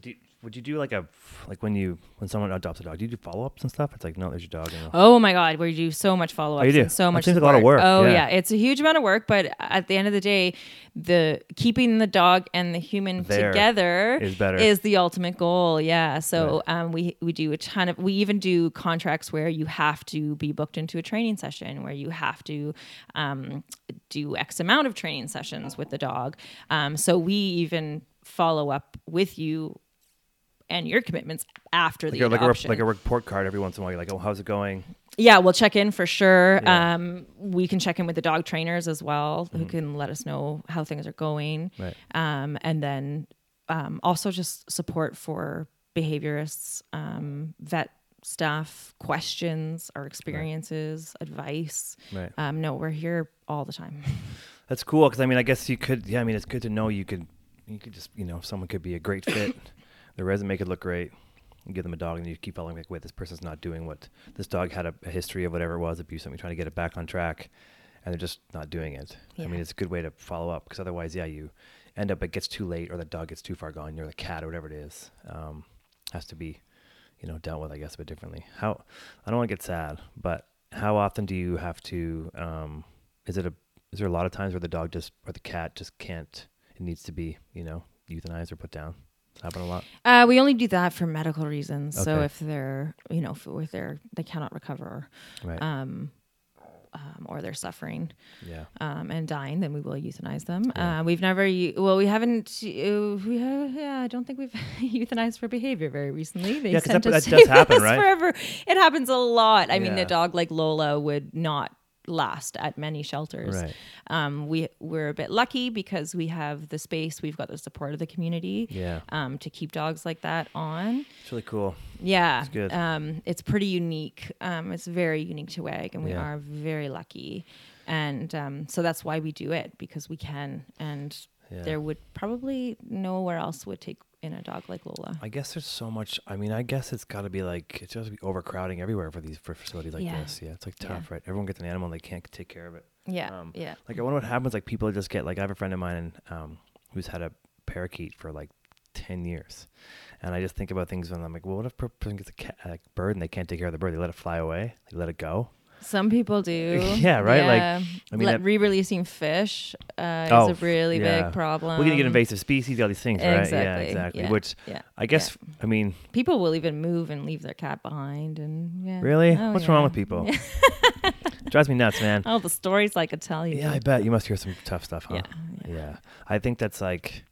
Do, would you do like a like when you when someone adopts a dog? Do you do follow ups and stuff? It's like no, there's your dog. And Oh my God, we do so much follow ups Oh, you do? and so much seems like a lot of work, Oh yeah. yeah. it's a huge amount of work, but at the end of the day, the keeping the dog and the human There together is better. is the ultimate goal. Yeah, so um, we we do a ton of we even do contracts where you have to be booked into a training session where you have to um, do X amount of training sessions with the dog. Um, so we even follow up with you and your commitments after like the a, like a adoption. like a report card every once in a while. You're like, oh, how's it going? Yeah, we'll check in for sure. Yeah. Um, we can check in with the dog trainers as well, who can let us know how things are going. Right. Um, and then um, also just support for behaviorists, um, vet staff, questions, our experiences, advice. Right. Um, no, we're here all the time. That's cool because I mean, I guess you could. Yeah, I mean, it's good to know you could. You could just, you know, someone could be a great fit. Their resume could look great. You give them a dog, and you keep following like, wait, this person's not doing what this dog had a, a history of whatever it was abuse. Something trying to get it back on track, and they're just not doing it. I mean, it's a good way to follow up because otherwise, yeah, you end up it gets too late or the dog gets too far gone. You're the cat or whatever it is. Um, has to be, you know, dealt with, I guess, a bit differently. How I don't want to get sad, but how often do you have to? Um, is it a is there a lot of times where the dog just or the cat just can't? It needs to be you know euthanized or put down. Happen a lot. Uh, we only do that for medical reasons. So if they're, you know, if, if they're they cannot recover, Right. um, um, or they're suffering yeah. um, and dying, then we will euthanize them. Yeah. Uh, we've never, u- well, we haven't, uh, we have, yeah, I don't think we've euthanized for behavior very recently. They Yeah, sent that- us that does happen, right? Forever. It happens a lot. I mean, a dog like Lola would not last at many shelters. Right. Um, we we're a bit lucky because we have the space, we've got the support of the community. Yeah. Um, to keep dogs like that on. It's really cool. Yeah, It's good. Um, it's pretty unique. Um, it's very unique to WAG, and we Yeah. are very lucky. And um, so that's why we do it because we can. And Yeah. there would probably nowhere else would take in a dog like Lola. I guess there's so much. I mean, I guess it's got to be like it's just be overcrowding everywhere for these for facilities like Yeah. this. Yeah, it's like Yeah. tough, right? Everyone gets an animal and they can't take care of it. Yeah, Um, yeah. Like I wonder what happens. Like people just get like I have a friend of mine um, who's had a parakeet for like ten years, and I just think about things when I'm like, well, what if a person gets a, cat, a bird and they can't take care of the bird? They let it fly away. They let it go. Some people do. Yeah, right? Like, I mean, Let- re-releasing fish uh, Oh, is a really yeah. big problem. We're gonna get invasive species, all these things, right? Yeah, Exactly, exactly. yeah, Which yeah, I guess, I mean, People will even move and leave their cat behind, and yeah. really, Oh, what's wrong with people? Drives me nuts, man. Oh, the stories I could tell you. Yeah, I bet you must hear some tough stuff, huh? yeah, yeah. Yeah. I think that's like,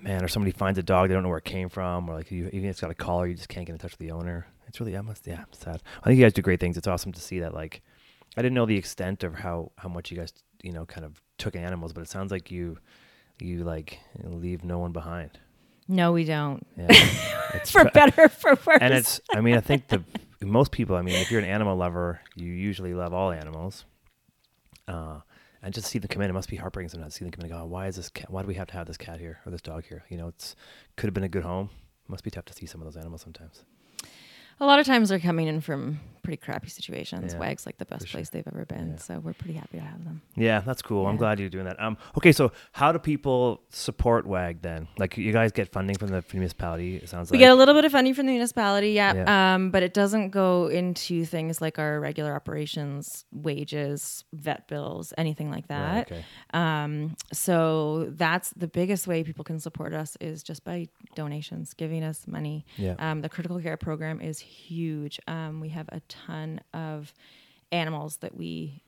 man, or somebody finds a dog, they don't know where it came from, or like you, even if it's got a collar, you just can't get in touch with the owner. It's really, I must, yeah, it's sad. I think you guys do great things. It's awesome to see that. Like, I didn't know the extent of how how much you guys, you know, kind of took animals, but it sounds like you, you like leave no one behind. No, we don't. Yeah. It's For pre- better, or for worse. and it's i mean i think the most people i mean if you're an animal lover you usually love all animals uh and just see them come in it must be heartbreaking sometimes to see them come in and go why is this cat why do we have to have this cat here or this dog here you know it's could have been a good home must be tough to see some of those animals sometimes a lot of times they're coming in from pretty crappy situations. Yeah, WAG's like the best sure. place they've ever been, Yeah. so we're pretty happy to have them. yeah that's cool i'm glad you're doing that um okay so how do people support wag then like you guys get funding from the municipality it sounds like We like get a little bit of funding from the municipality, yeah, Yeah. Um, but it doesn't go into things like our regular operations, wages, vet bills, anything like Right, that. okay. Um, so that's the biggest way people can support us is just by donations, giving us money. yeah Um, the critical care program is huge. Um, we have a ton of animals that we,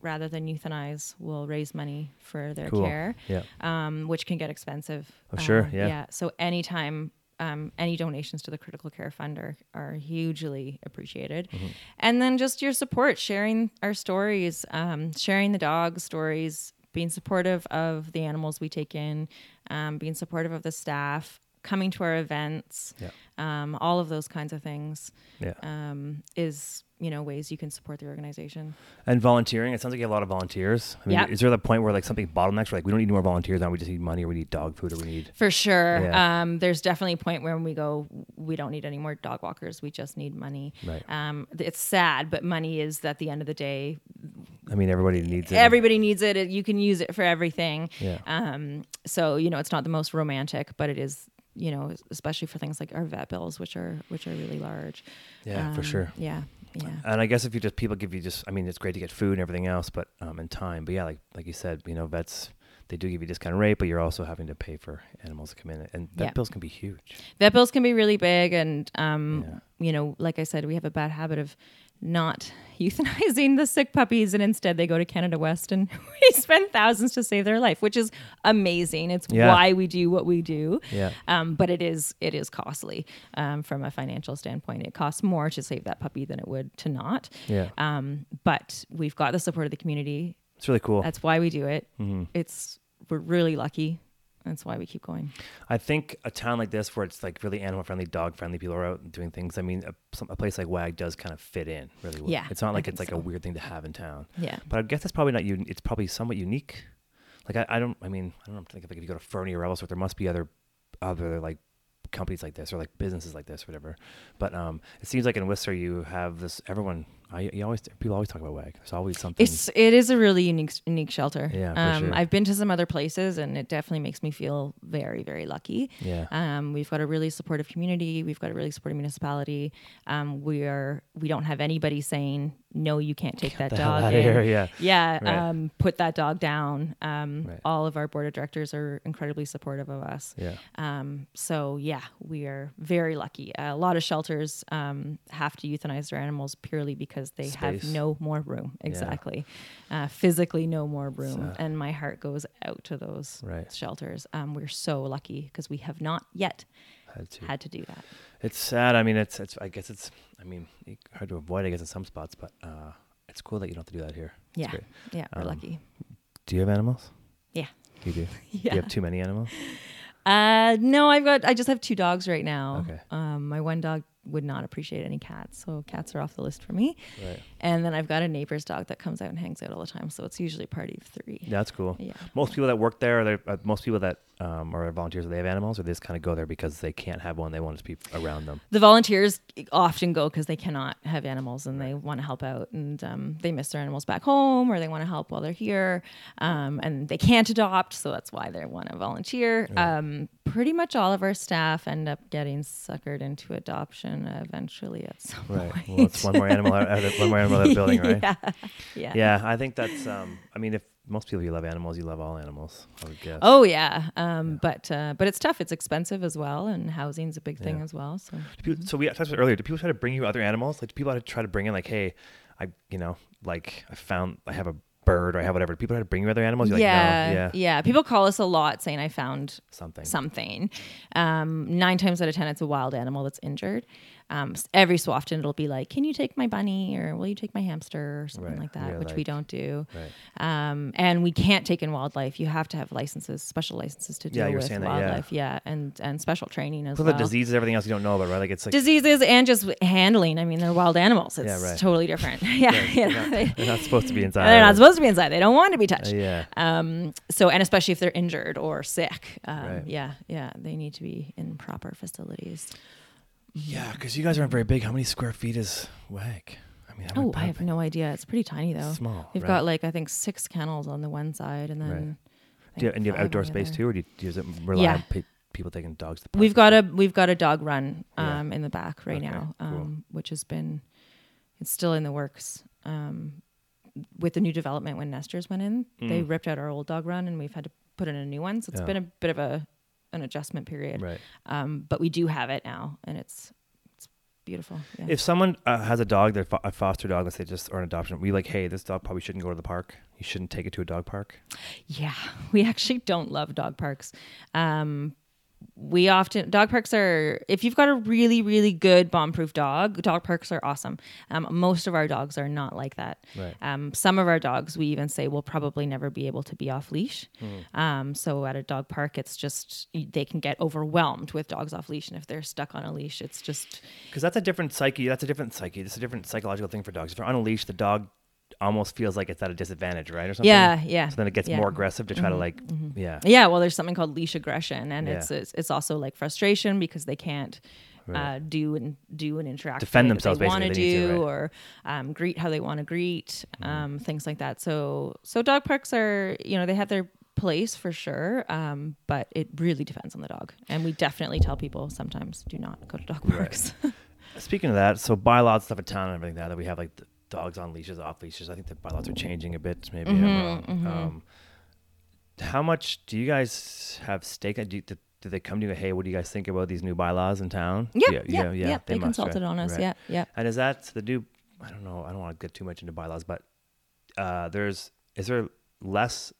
rather than euthanize, will raise money for their Cool. care, yeah um, which can get expensive. Oh, sure, Um, yeah. Yeah. So anytime. Um, any donations to the critical care fund are, are hugely appreciated Mm-hmm. and then just your support sharing our stories um, sharing the dog stories being supportive of the animals we take in um, being supportive of the staff coming to our events Yeah. um, all of those kinds of things yeah um, is you know ways you can support the organization And volunteering, it sounds like you have a lot of volunteers. I mean, Yeah. is there the point where like something bottlenecks, where like we don't need more volunteers now, we just need money, or we need dog food, or we need for sure Yeah. um, there's definitely a point where we go we don't need any more dog walkers we just need money right? um, it's sad but money is at the end of the day I mean, everybody needs it. everybody needs it. You can use it for everything. yeah, Um, so you know, it's not the most romantic, but it is. You know, especially for things like our vet bills, which are which are really large. yeah, for Um, sure. Yeah, yeah, And I guess if you just people give you just, I mean, it's great to get food and everything else, but um, and time. But yeah, like like you said, you know, vets they do give you discount rate, but you're also having to pay for animals to come in, and vet Yeah. bills can be huge. vet bills can be really big, and um, Yeah. you know, like I said, we have a bad habit of not euthanizing the sick puppies, and instead they go to Canada West, and we spend thousands to save their life, which is amazing. It's Yeah. why we do what we do. Yeah, Um, but it is it is costly um, from a financial standpoint. It costs more to save that puppy than it would to not. yeah, Um, but we've got the support of the community. it's really cool. That's why we do it. hmm It's we're really lucky. That's why we keep going. I think a town like this, where it's like really animal friendly, dog friendly, people are out doing things. I mean, a, some, a place like WAG does kind of fit in really well. Yeah, it's not like it's like so. a weird thing to have in town. Yeah. But I guess it's probably not un- It's probably somewhat unique. Like I, I don't. I mean, I don't know. Think like if you go to Fernie or Revelstoke, there must be other, other like companies like this or like businesses like this, or whatever. But um, it seems like in Whistler you have this. Everyone I you always people always talk about WAG. There's always something. It's it is a really unique unique shelter. Yeah, for um, sure. I've been to some other places, and it definitely makes me feel very very lucky. Yeah. Um, we've got a really supportive community. We've got a really supportive municipality. Um, we are we don't have anybody saying no, you can't take that the hell dog outta in. here, yeah. Yeah. Right. Um, put that dog down. Um, Right. All of our board of directors are incredibly supportive of us. yeah. Um, so yeah, we are very lucky. a lot of shelters um, have to euthanize their animals purely because they have no more room. Exactly, uh, physically no more room, So- and my heart goes out to those Right. shelters. Um, we're so lucky because we have not yet Had to. had to do that. It's sad. I mean, it's it's. I guess it's. I mean, hard to avoid. I guess in some spots, but uh, it's cool that you don't have to do that here. It's Yeah, great. yeah, we're Um, lucky. Do you have animals? Yeah, You do. yeah. You have too many animals. Uh, no, I've got. I just have two dogs right now. Okay. Um, my one dog would not appreciate any cats, so cats are off the list for me. Right. And then I've got a neighbor's dog that comes out and hangs out all the time, so it's usually a party of three. That's cool. Yeah. Most people that work there, they're, uh, most people that um, are volunteers, they have animals, or they just kind of go there because they can't have one. They want to be around them. The volunteers often go because they cannot have animals and they want to help out and um, they miss their animals back home or they want to help while they're here um, and they can't adopt, so that's why they want to volunteer. Um, pretty much all of our staff end up getting suckered into adoption eventually at some Right. point. Well, it's one more animal out of one more animal out of the building, right? yeah. yeah. Yeah, I think that's. Um, I mean, if most people you love animals, you love all animals. I would guess. Oh yeah, um, but uh, but it's tough. It's expensive as well, and housing's a big thing Yeah. as well. So people, so we talked about earlier. Do people try to bring you other animals? Like, do people try to bring in like, hey, I, you know, like I found I have a bird or I have whatever. People try to bring you other animals? You're yeah, like, no, yeah, yeah. People call us a lot saying I found something. something. Um, nine times out of ten, it's a wild animal that's injured. Um, every so often, it'll be like, "Can you take my bunny?" or "Will you take my hamster?" or something Right. like that, Yeah, which we don't do. Right. Um, and we can't take in wildlife. You have to have licenses, special licenses to Yeah, deal were with saying that, yeah. wildlife. Yeah. and and special training as Plus well. the diseases, everything else you don't know about, right? Like it's like Diseases and just handling. I mean, they're wild animals. It's Yeah, right. totally different. yeah, you they're, not, they, they're not supposed to be inside. they're not supposed to be inside. They don't want to be touched. Uh, yeah. Um, so, and especially if they're injured or sick, um, Right. yeah, yeah, they need to be in proper facilities. Yeah, because you guys aren't very big. How many square feet is WAG? I mean, Oh, I have no idea. It's pretty tiny though. Small. We've right? got like I think six kennels on the one side, and then Right. Do you, and do you have outdoor space too, or do you, do you it rely Yeah. on pe- people taking dogs to the park? We've got a we've got a dog run Yeah. um, in the back right Okay, now, cool. um, which has been it's still in the works. Um, with the new development when Nesters went in, they Mm. ripped out our old dog run, and we've had to put in a new one. So it's Yeah. been a bit of a an adjustment period. right. Um, but we do have it now, and it's it's beautiful. Yeah. If someone uh, has a dog, they're fo- a foster dog, let's say just or an adoption, we like, hey, this dog probably shouldn't go to the park. You shouldn't take it to a dog park. Yeah, we actually don't love dog parks. Um, we often dog parks are if you've got a really really good bomb proof dog dog parks are awesome um, most of our dogs are not like that Right. um, some of our dogs we even say will probably never be able to be off leash um, so at a dog park it's just they can get overwhelmed with dogs off leash and if they're stuck on a leash it's just Because that's a different psyche. That's a different psyche. It's a different psychological thing for dogs. If you're on a leash, the dog almost feels like it's at a disadvantage, right, or something. yeah yeah So then it gets yeah. more aggressive to try to like, yeah, Yeah, well, there's something called leash aggression, and Yeah. it's, it's it's also like frustration because they can't Right. uh, do and do and interact Defend the themselves, they want to basically, they need to, do, right. or um, greet how they want to greet, Mm-hmm. um, things like that. So so dog parks are you know they have their place for sure, um, but it really depends on the dog, and we definitely tell people sometimes do not go to dog Right. parks. Speaking of that, so bylaws stuff in town and everything that, that we have like the dogs on leashes, off leashes. I think the bylaws are changing a bit. Maybe I'm Mm-hmm. Um, how much do you guys have stake? Do, do, do they come to you? Hey, what do you guys think about these new bylaws in town? yeah, yeah, yeah, They, must, consulted right? on us. Right. Yeah, yeah. And is that the new? I don't know. I don't want to get too much into bylaws, but uh, there's is there less?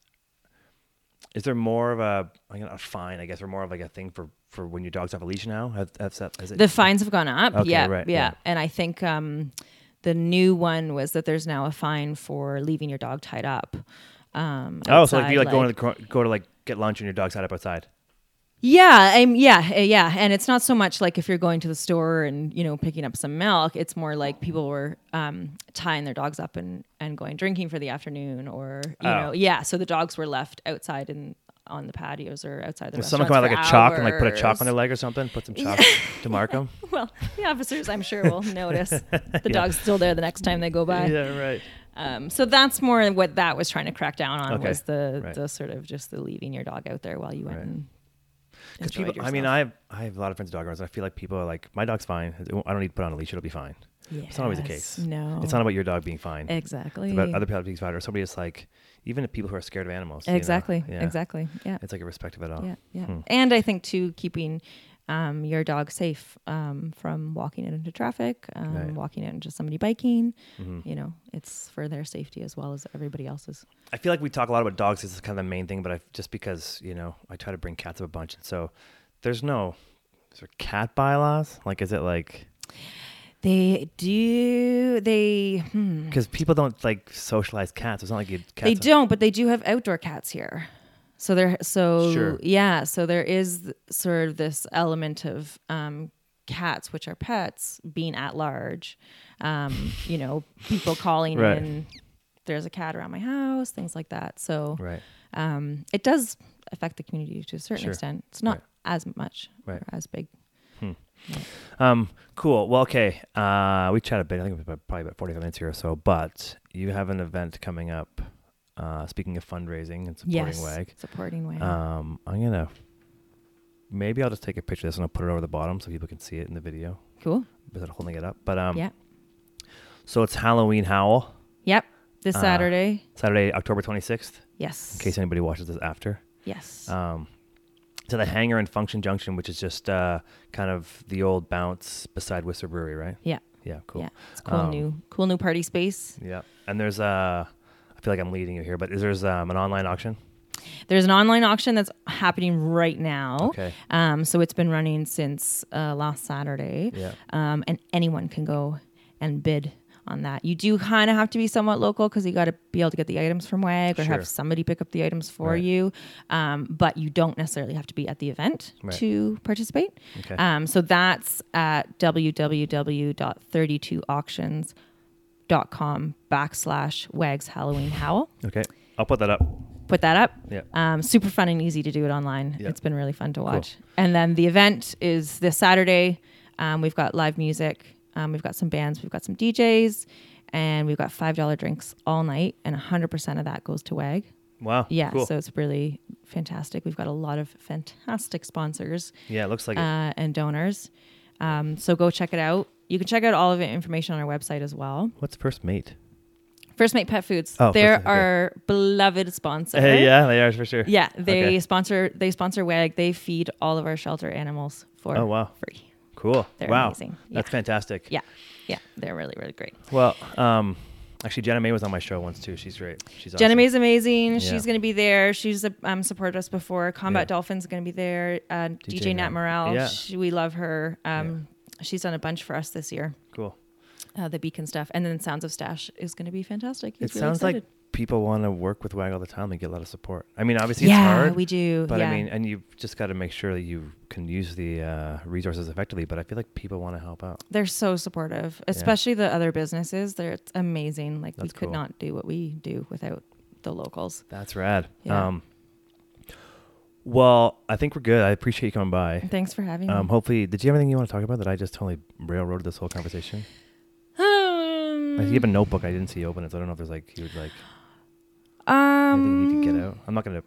Is there more of a like a fine? I guess, or more of like a thing for for when your dog's have a leash now? Have, have that, is it, The fines have gone up. Okay, yeah, right, yeah, yeah. And I think um, the new one was that there's now a fine for leaving your dog tied up. Um, oh, so like you outside, like, going to the cro- go to like get lunch and your dog's tied up outside. Yeah, um, yeah, uh, yeah, and it's not so much like if you're going to the store and you know picking up some milk. It's more like people were um, tying their dogs up and and going drinking for the afternoon, or you Oh. know, yeah. So the dogs were left outside in on the patios or outside the If someone come out like a chalk and like put a chalk on their leg or something, put some chalk to mark them. Well, the officers, I'm sure, will notice the dog's still there the next time they go by. Yeah, right. Um, so that's more what that was trying to crack down on Okay. was the Right. the sort of just the leaving your dog out there while you went Right. and Because people, I mean. I have I have a lot of friends with dog owners. I feel like people are like, my dog's fine. I don't need to put on a leash; it'll be fine. It's not always the case. No, It's not about your dog being fine. exactly It's about other people being fine, or somebody is like, even to people who are scared of animals. you know? exactly Yeah. exactly yeah It's like a respect of it all. yeah yeah Hmm. and i think too keeping um, your dog safe um, from walking it into traffic um, Right. walking it into somebody biking hmm you know it's for their safety as well as everybody else's I feel like we talk a lot about dogs. This is kind of the main thing, but I just because you know I try to bring cats up a bunch, and so there's no is there cat bylaws. Like, is it like they do they hmm. because people don't like socialize cats? It's not like you cats. they don't but they do have outdoor cats here so there so Sure. yeah so there is sort of this element of um, cats which are pets being at large um, you know people calling Right. in there's a cat around my house things like that so Right. um, it does affect the community to a certain Sure. extent it's not Right. as much Right. or as big Um, cool. Well, okay. Uh, we chatted a bit. I think it was probably about 45 minutes here or so, but you have an event coming up. Uh, speaking of fundraising and supporting yes WAG, supporting WAG um, I'm going to maybe I'll just take a picture of this and I'll put it over the bottom so people can see it in the video cool without holding it up. But, um, yeah so it's Halloween Howl, yep this Uh, saturday Saturday, October 26th, yes in case anybody watches this after. yes Um, to the hangar in Function Junction, which is just uh, kind of the old bounce beside Whistler Brewery, right? Yeah. Yeah, cool. Yeah, it's cool Um, new cool new party space. Yeah. And there's uh I feel like I'm leading you here, but is there's um, an online auction? There's an online auction that's happening right now. Okay. Um, so it's been running since uh, last Saturday. Yeah. Um, and anyone can go and bid on that. You do kind of have to be somewhat local because you got to be able to get the items from WAG or Sure. have somebody pick up the items for Right. you. Um, but you don't necessarily have to be at the event Right. to participate. Okay. Um, so that's at www.32auctions.com backslash wags Halloween howl. okay. I'll put that up. Put that up. Yeah. Um, super fun and easy to do it online. Yeah. It's been really fun to watch. And then the event is this Saturday. Um, we've got live music. Um, we've got some bands. We've got some DJs. And we've got $5 drinks all night. And 100% of that goes to WAG. Wow. Yeah. Cool. So it's really fantastic. We've got a lot of fantastic sponsors yeah, it looks like it. uh, and donors. Um, so go check it out. You can check out all of the information on our website as well. What's first mate? First Mate Pet Foods. Oh, They're Mate, our beloved sponsor. yeah, they are for sure. Yeah, they Okay. sponsor they sponsor WAG. They feed all of our shelter animals for Oh, wow. free. Cool. They're wow. amazing. That's fantastic. Yeah, yeah, they're really really great. Well, um, actually, Jenna May was on my show once too. She's great. She's awesome. Jenna. May's amazing. Yeah. She's going to be there. She's um, supported us before. Combat Yeah. Dolphins going to be there. Uh, DJ, DJ Nat. Morale. Yeah. She, we love her. Um, She's done a bunch for us this year. Cool. Uh, the beacon stuff, and then Sounds of Stash is going to be fantastic. He's it really sounds like excited. People want to work with WAG all the time and get a lot of support. I mean, obviously yeah, it's hard. we do. But yeah. I mean, and you've just got to make sure that you can use the uh, resources effectively. But I feel like people want to help out. They're so supportive, especially the other businesses. They're it's amazing. Like That's we could cool. not do what we do without the locals. That's rad. Yeah. Um, well, I think we're good. I appreciate you coming by. Thanks for having Um, me. hopefully, did you have anything you want to talk about that I just totally railroaded this whole conversation? Um, Like, you have a notebook. I didn't see you open it, so I don't know if there's like you would like um, anything you need to get out. I'm not gonna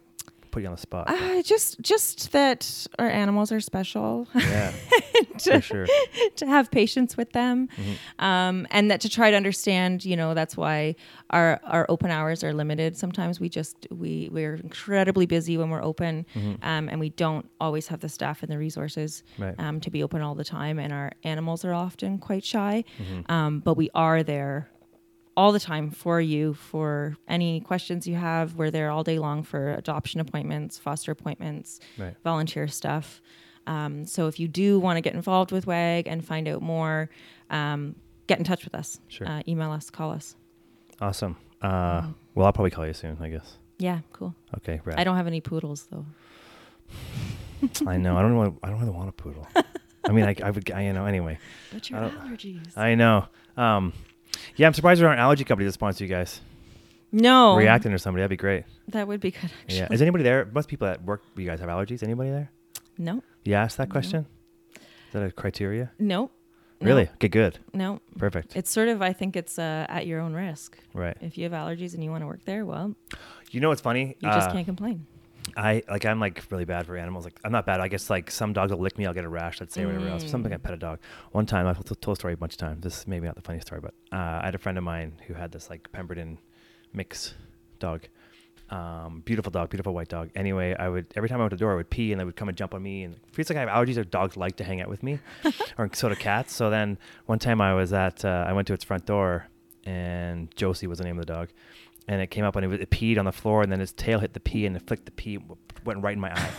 put you on the spot. Uh, just just that our animals are special. yeah, to, for sure. to have patience with them, Mhm. um, and that to try to understand. You know, that's why our our open hours are limited. Sometimes we just we we're incredibly busy when we're open, Mhm. um, and we don't always have the staff and the resources Right. um, to be open all the time. And our animals are often quite shy, Mhm. um, but we are there all the time for you for any questions you have. We're there all day long for adoption appointments, foster appointments, Right. volunteer stuff. Um, so if you do want to get involved with WAG and find out more, um, get in touch with us. Sure. Uh, email us, call us. Awesome. Uh, well, I'll probably call you soon. I guess. Yeah, cool. Okay. Rad. I don't have any poodles though. I know. I don't want. I don't really want a poodle. I mean, I, I would. I, you know. Anyway, But your your allergies. I know. Um, yeah, I'm surprised there aren't allergy companies that sponsor you guys. No. reacting to somebody. That'd be great. That would be good. Actually. Yeah. Is anybody there? Most people at work, you guys have allergies. Anybody there? No. You asked that No. question. Is that a criteria? No. No. Really? Okay. Good. No. Perfect. It's sort of. I think it's uh, at your own risk. right. If you have allergies and you want to work there, well, You know what's funny? you just Uh, can't complain. I like I'm like really bad for animals. Like I'm not bad. I guess like some dogs will lick me, I'll get a rash. Let's say or whatever else. Mm. Something I pet a dog. One time I've told told a story a bunch of times. This is maybe not the funny story, but uh, I had a friend of mine who had this like Pemberton mix dog. Um, beautiful dog, beautiful white dog. Anyway, I would every time I went to the door, I would pee and they would come and jump on me. And it feels like I have allergies or dogs like to hang out with me, or so do cats. So then one time I was at uh, I went to its front door, and Josie was the name of the dog, and it came up and it, was, it peed on the floor, and then its tail hit the pee and it flicked the pee, went right in my eye.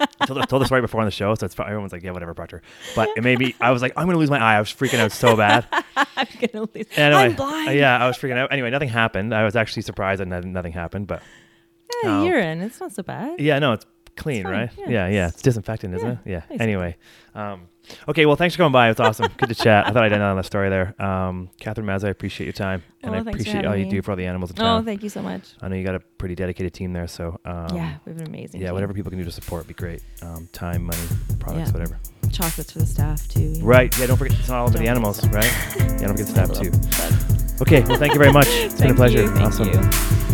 I told, I told the story before on the show, so it's everyone's like, yeah, whatever, Proctor. But it made me, I was like, I'm gonna lose my eye. I was freaking out so bad. I'm gonna lose. Anyway, I'm blind. yeah, I was freaking out. Anyway, nothing happened. I was actually surprised that nothing, happened, but Eh, No. urine. It's not so bad. yeah, no, it's clean, right? Yeah, Yeah, yeah, it's- disinfectant, isn't yeah, it? Yeah. basically. Anyway, um, okay, well, thanks for coming by. It's awesome. Good to chat. I thought I'd end on that story there. Um, Catherine Mazza, I appreciate your time, and Well, I appreciate all you me. do for all the animals in Oh, thank you so much. I know you got a pretty dedicated team there, so um, yeah, we have an amazing. yeah, team. whatever people can do to support would be great. Um, time, money, products, Yeah. whatever. Chocolates for the staff too. you know. Right. Yeah. Don't forget it's not all about the animals, right? Yeah. Don't forget the staff too. Okay. Well, thank you very much. It's been a pleasure. you, thank awesome. you.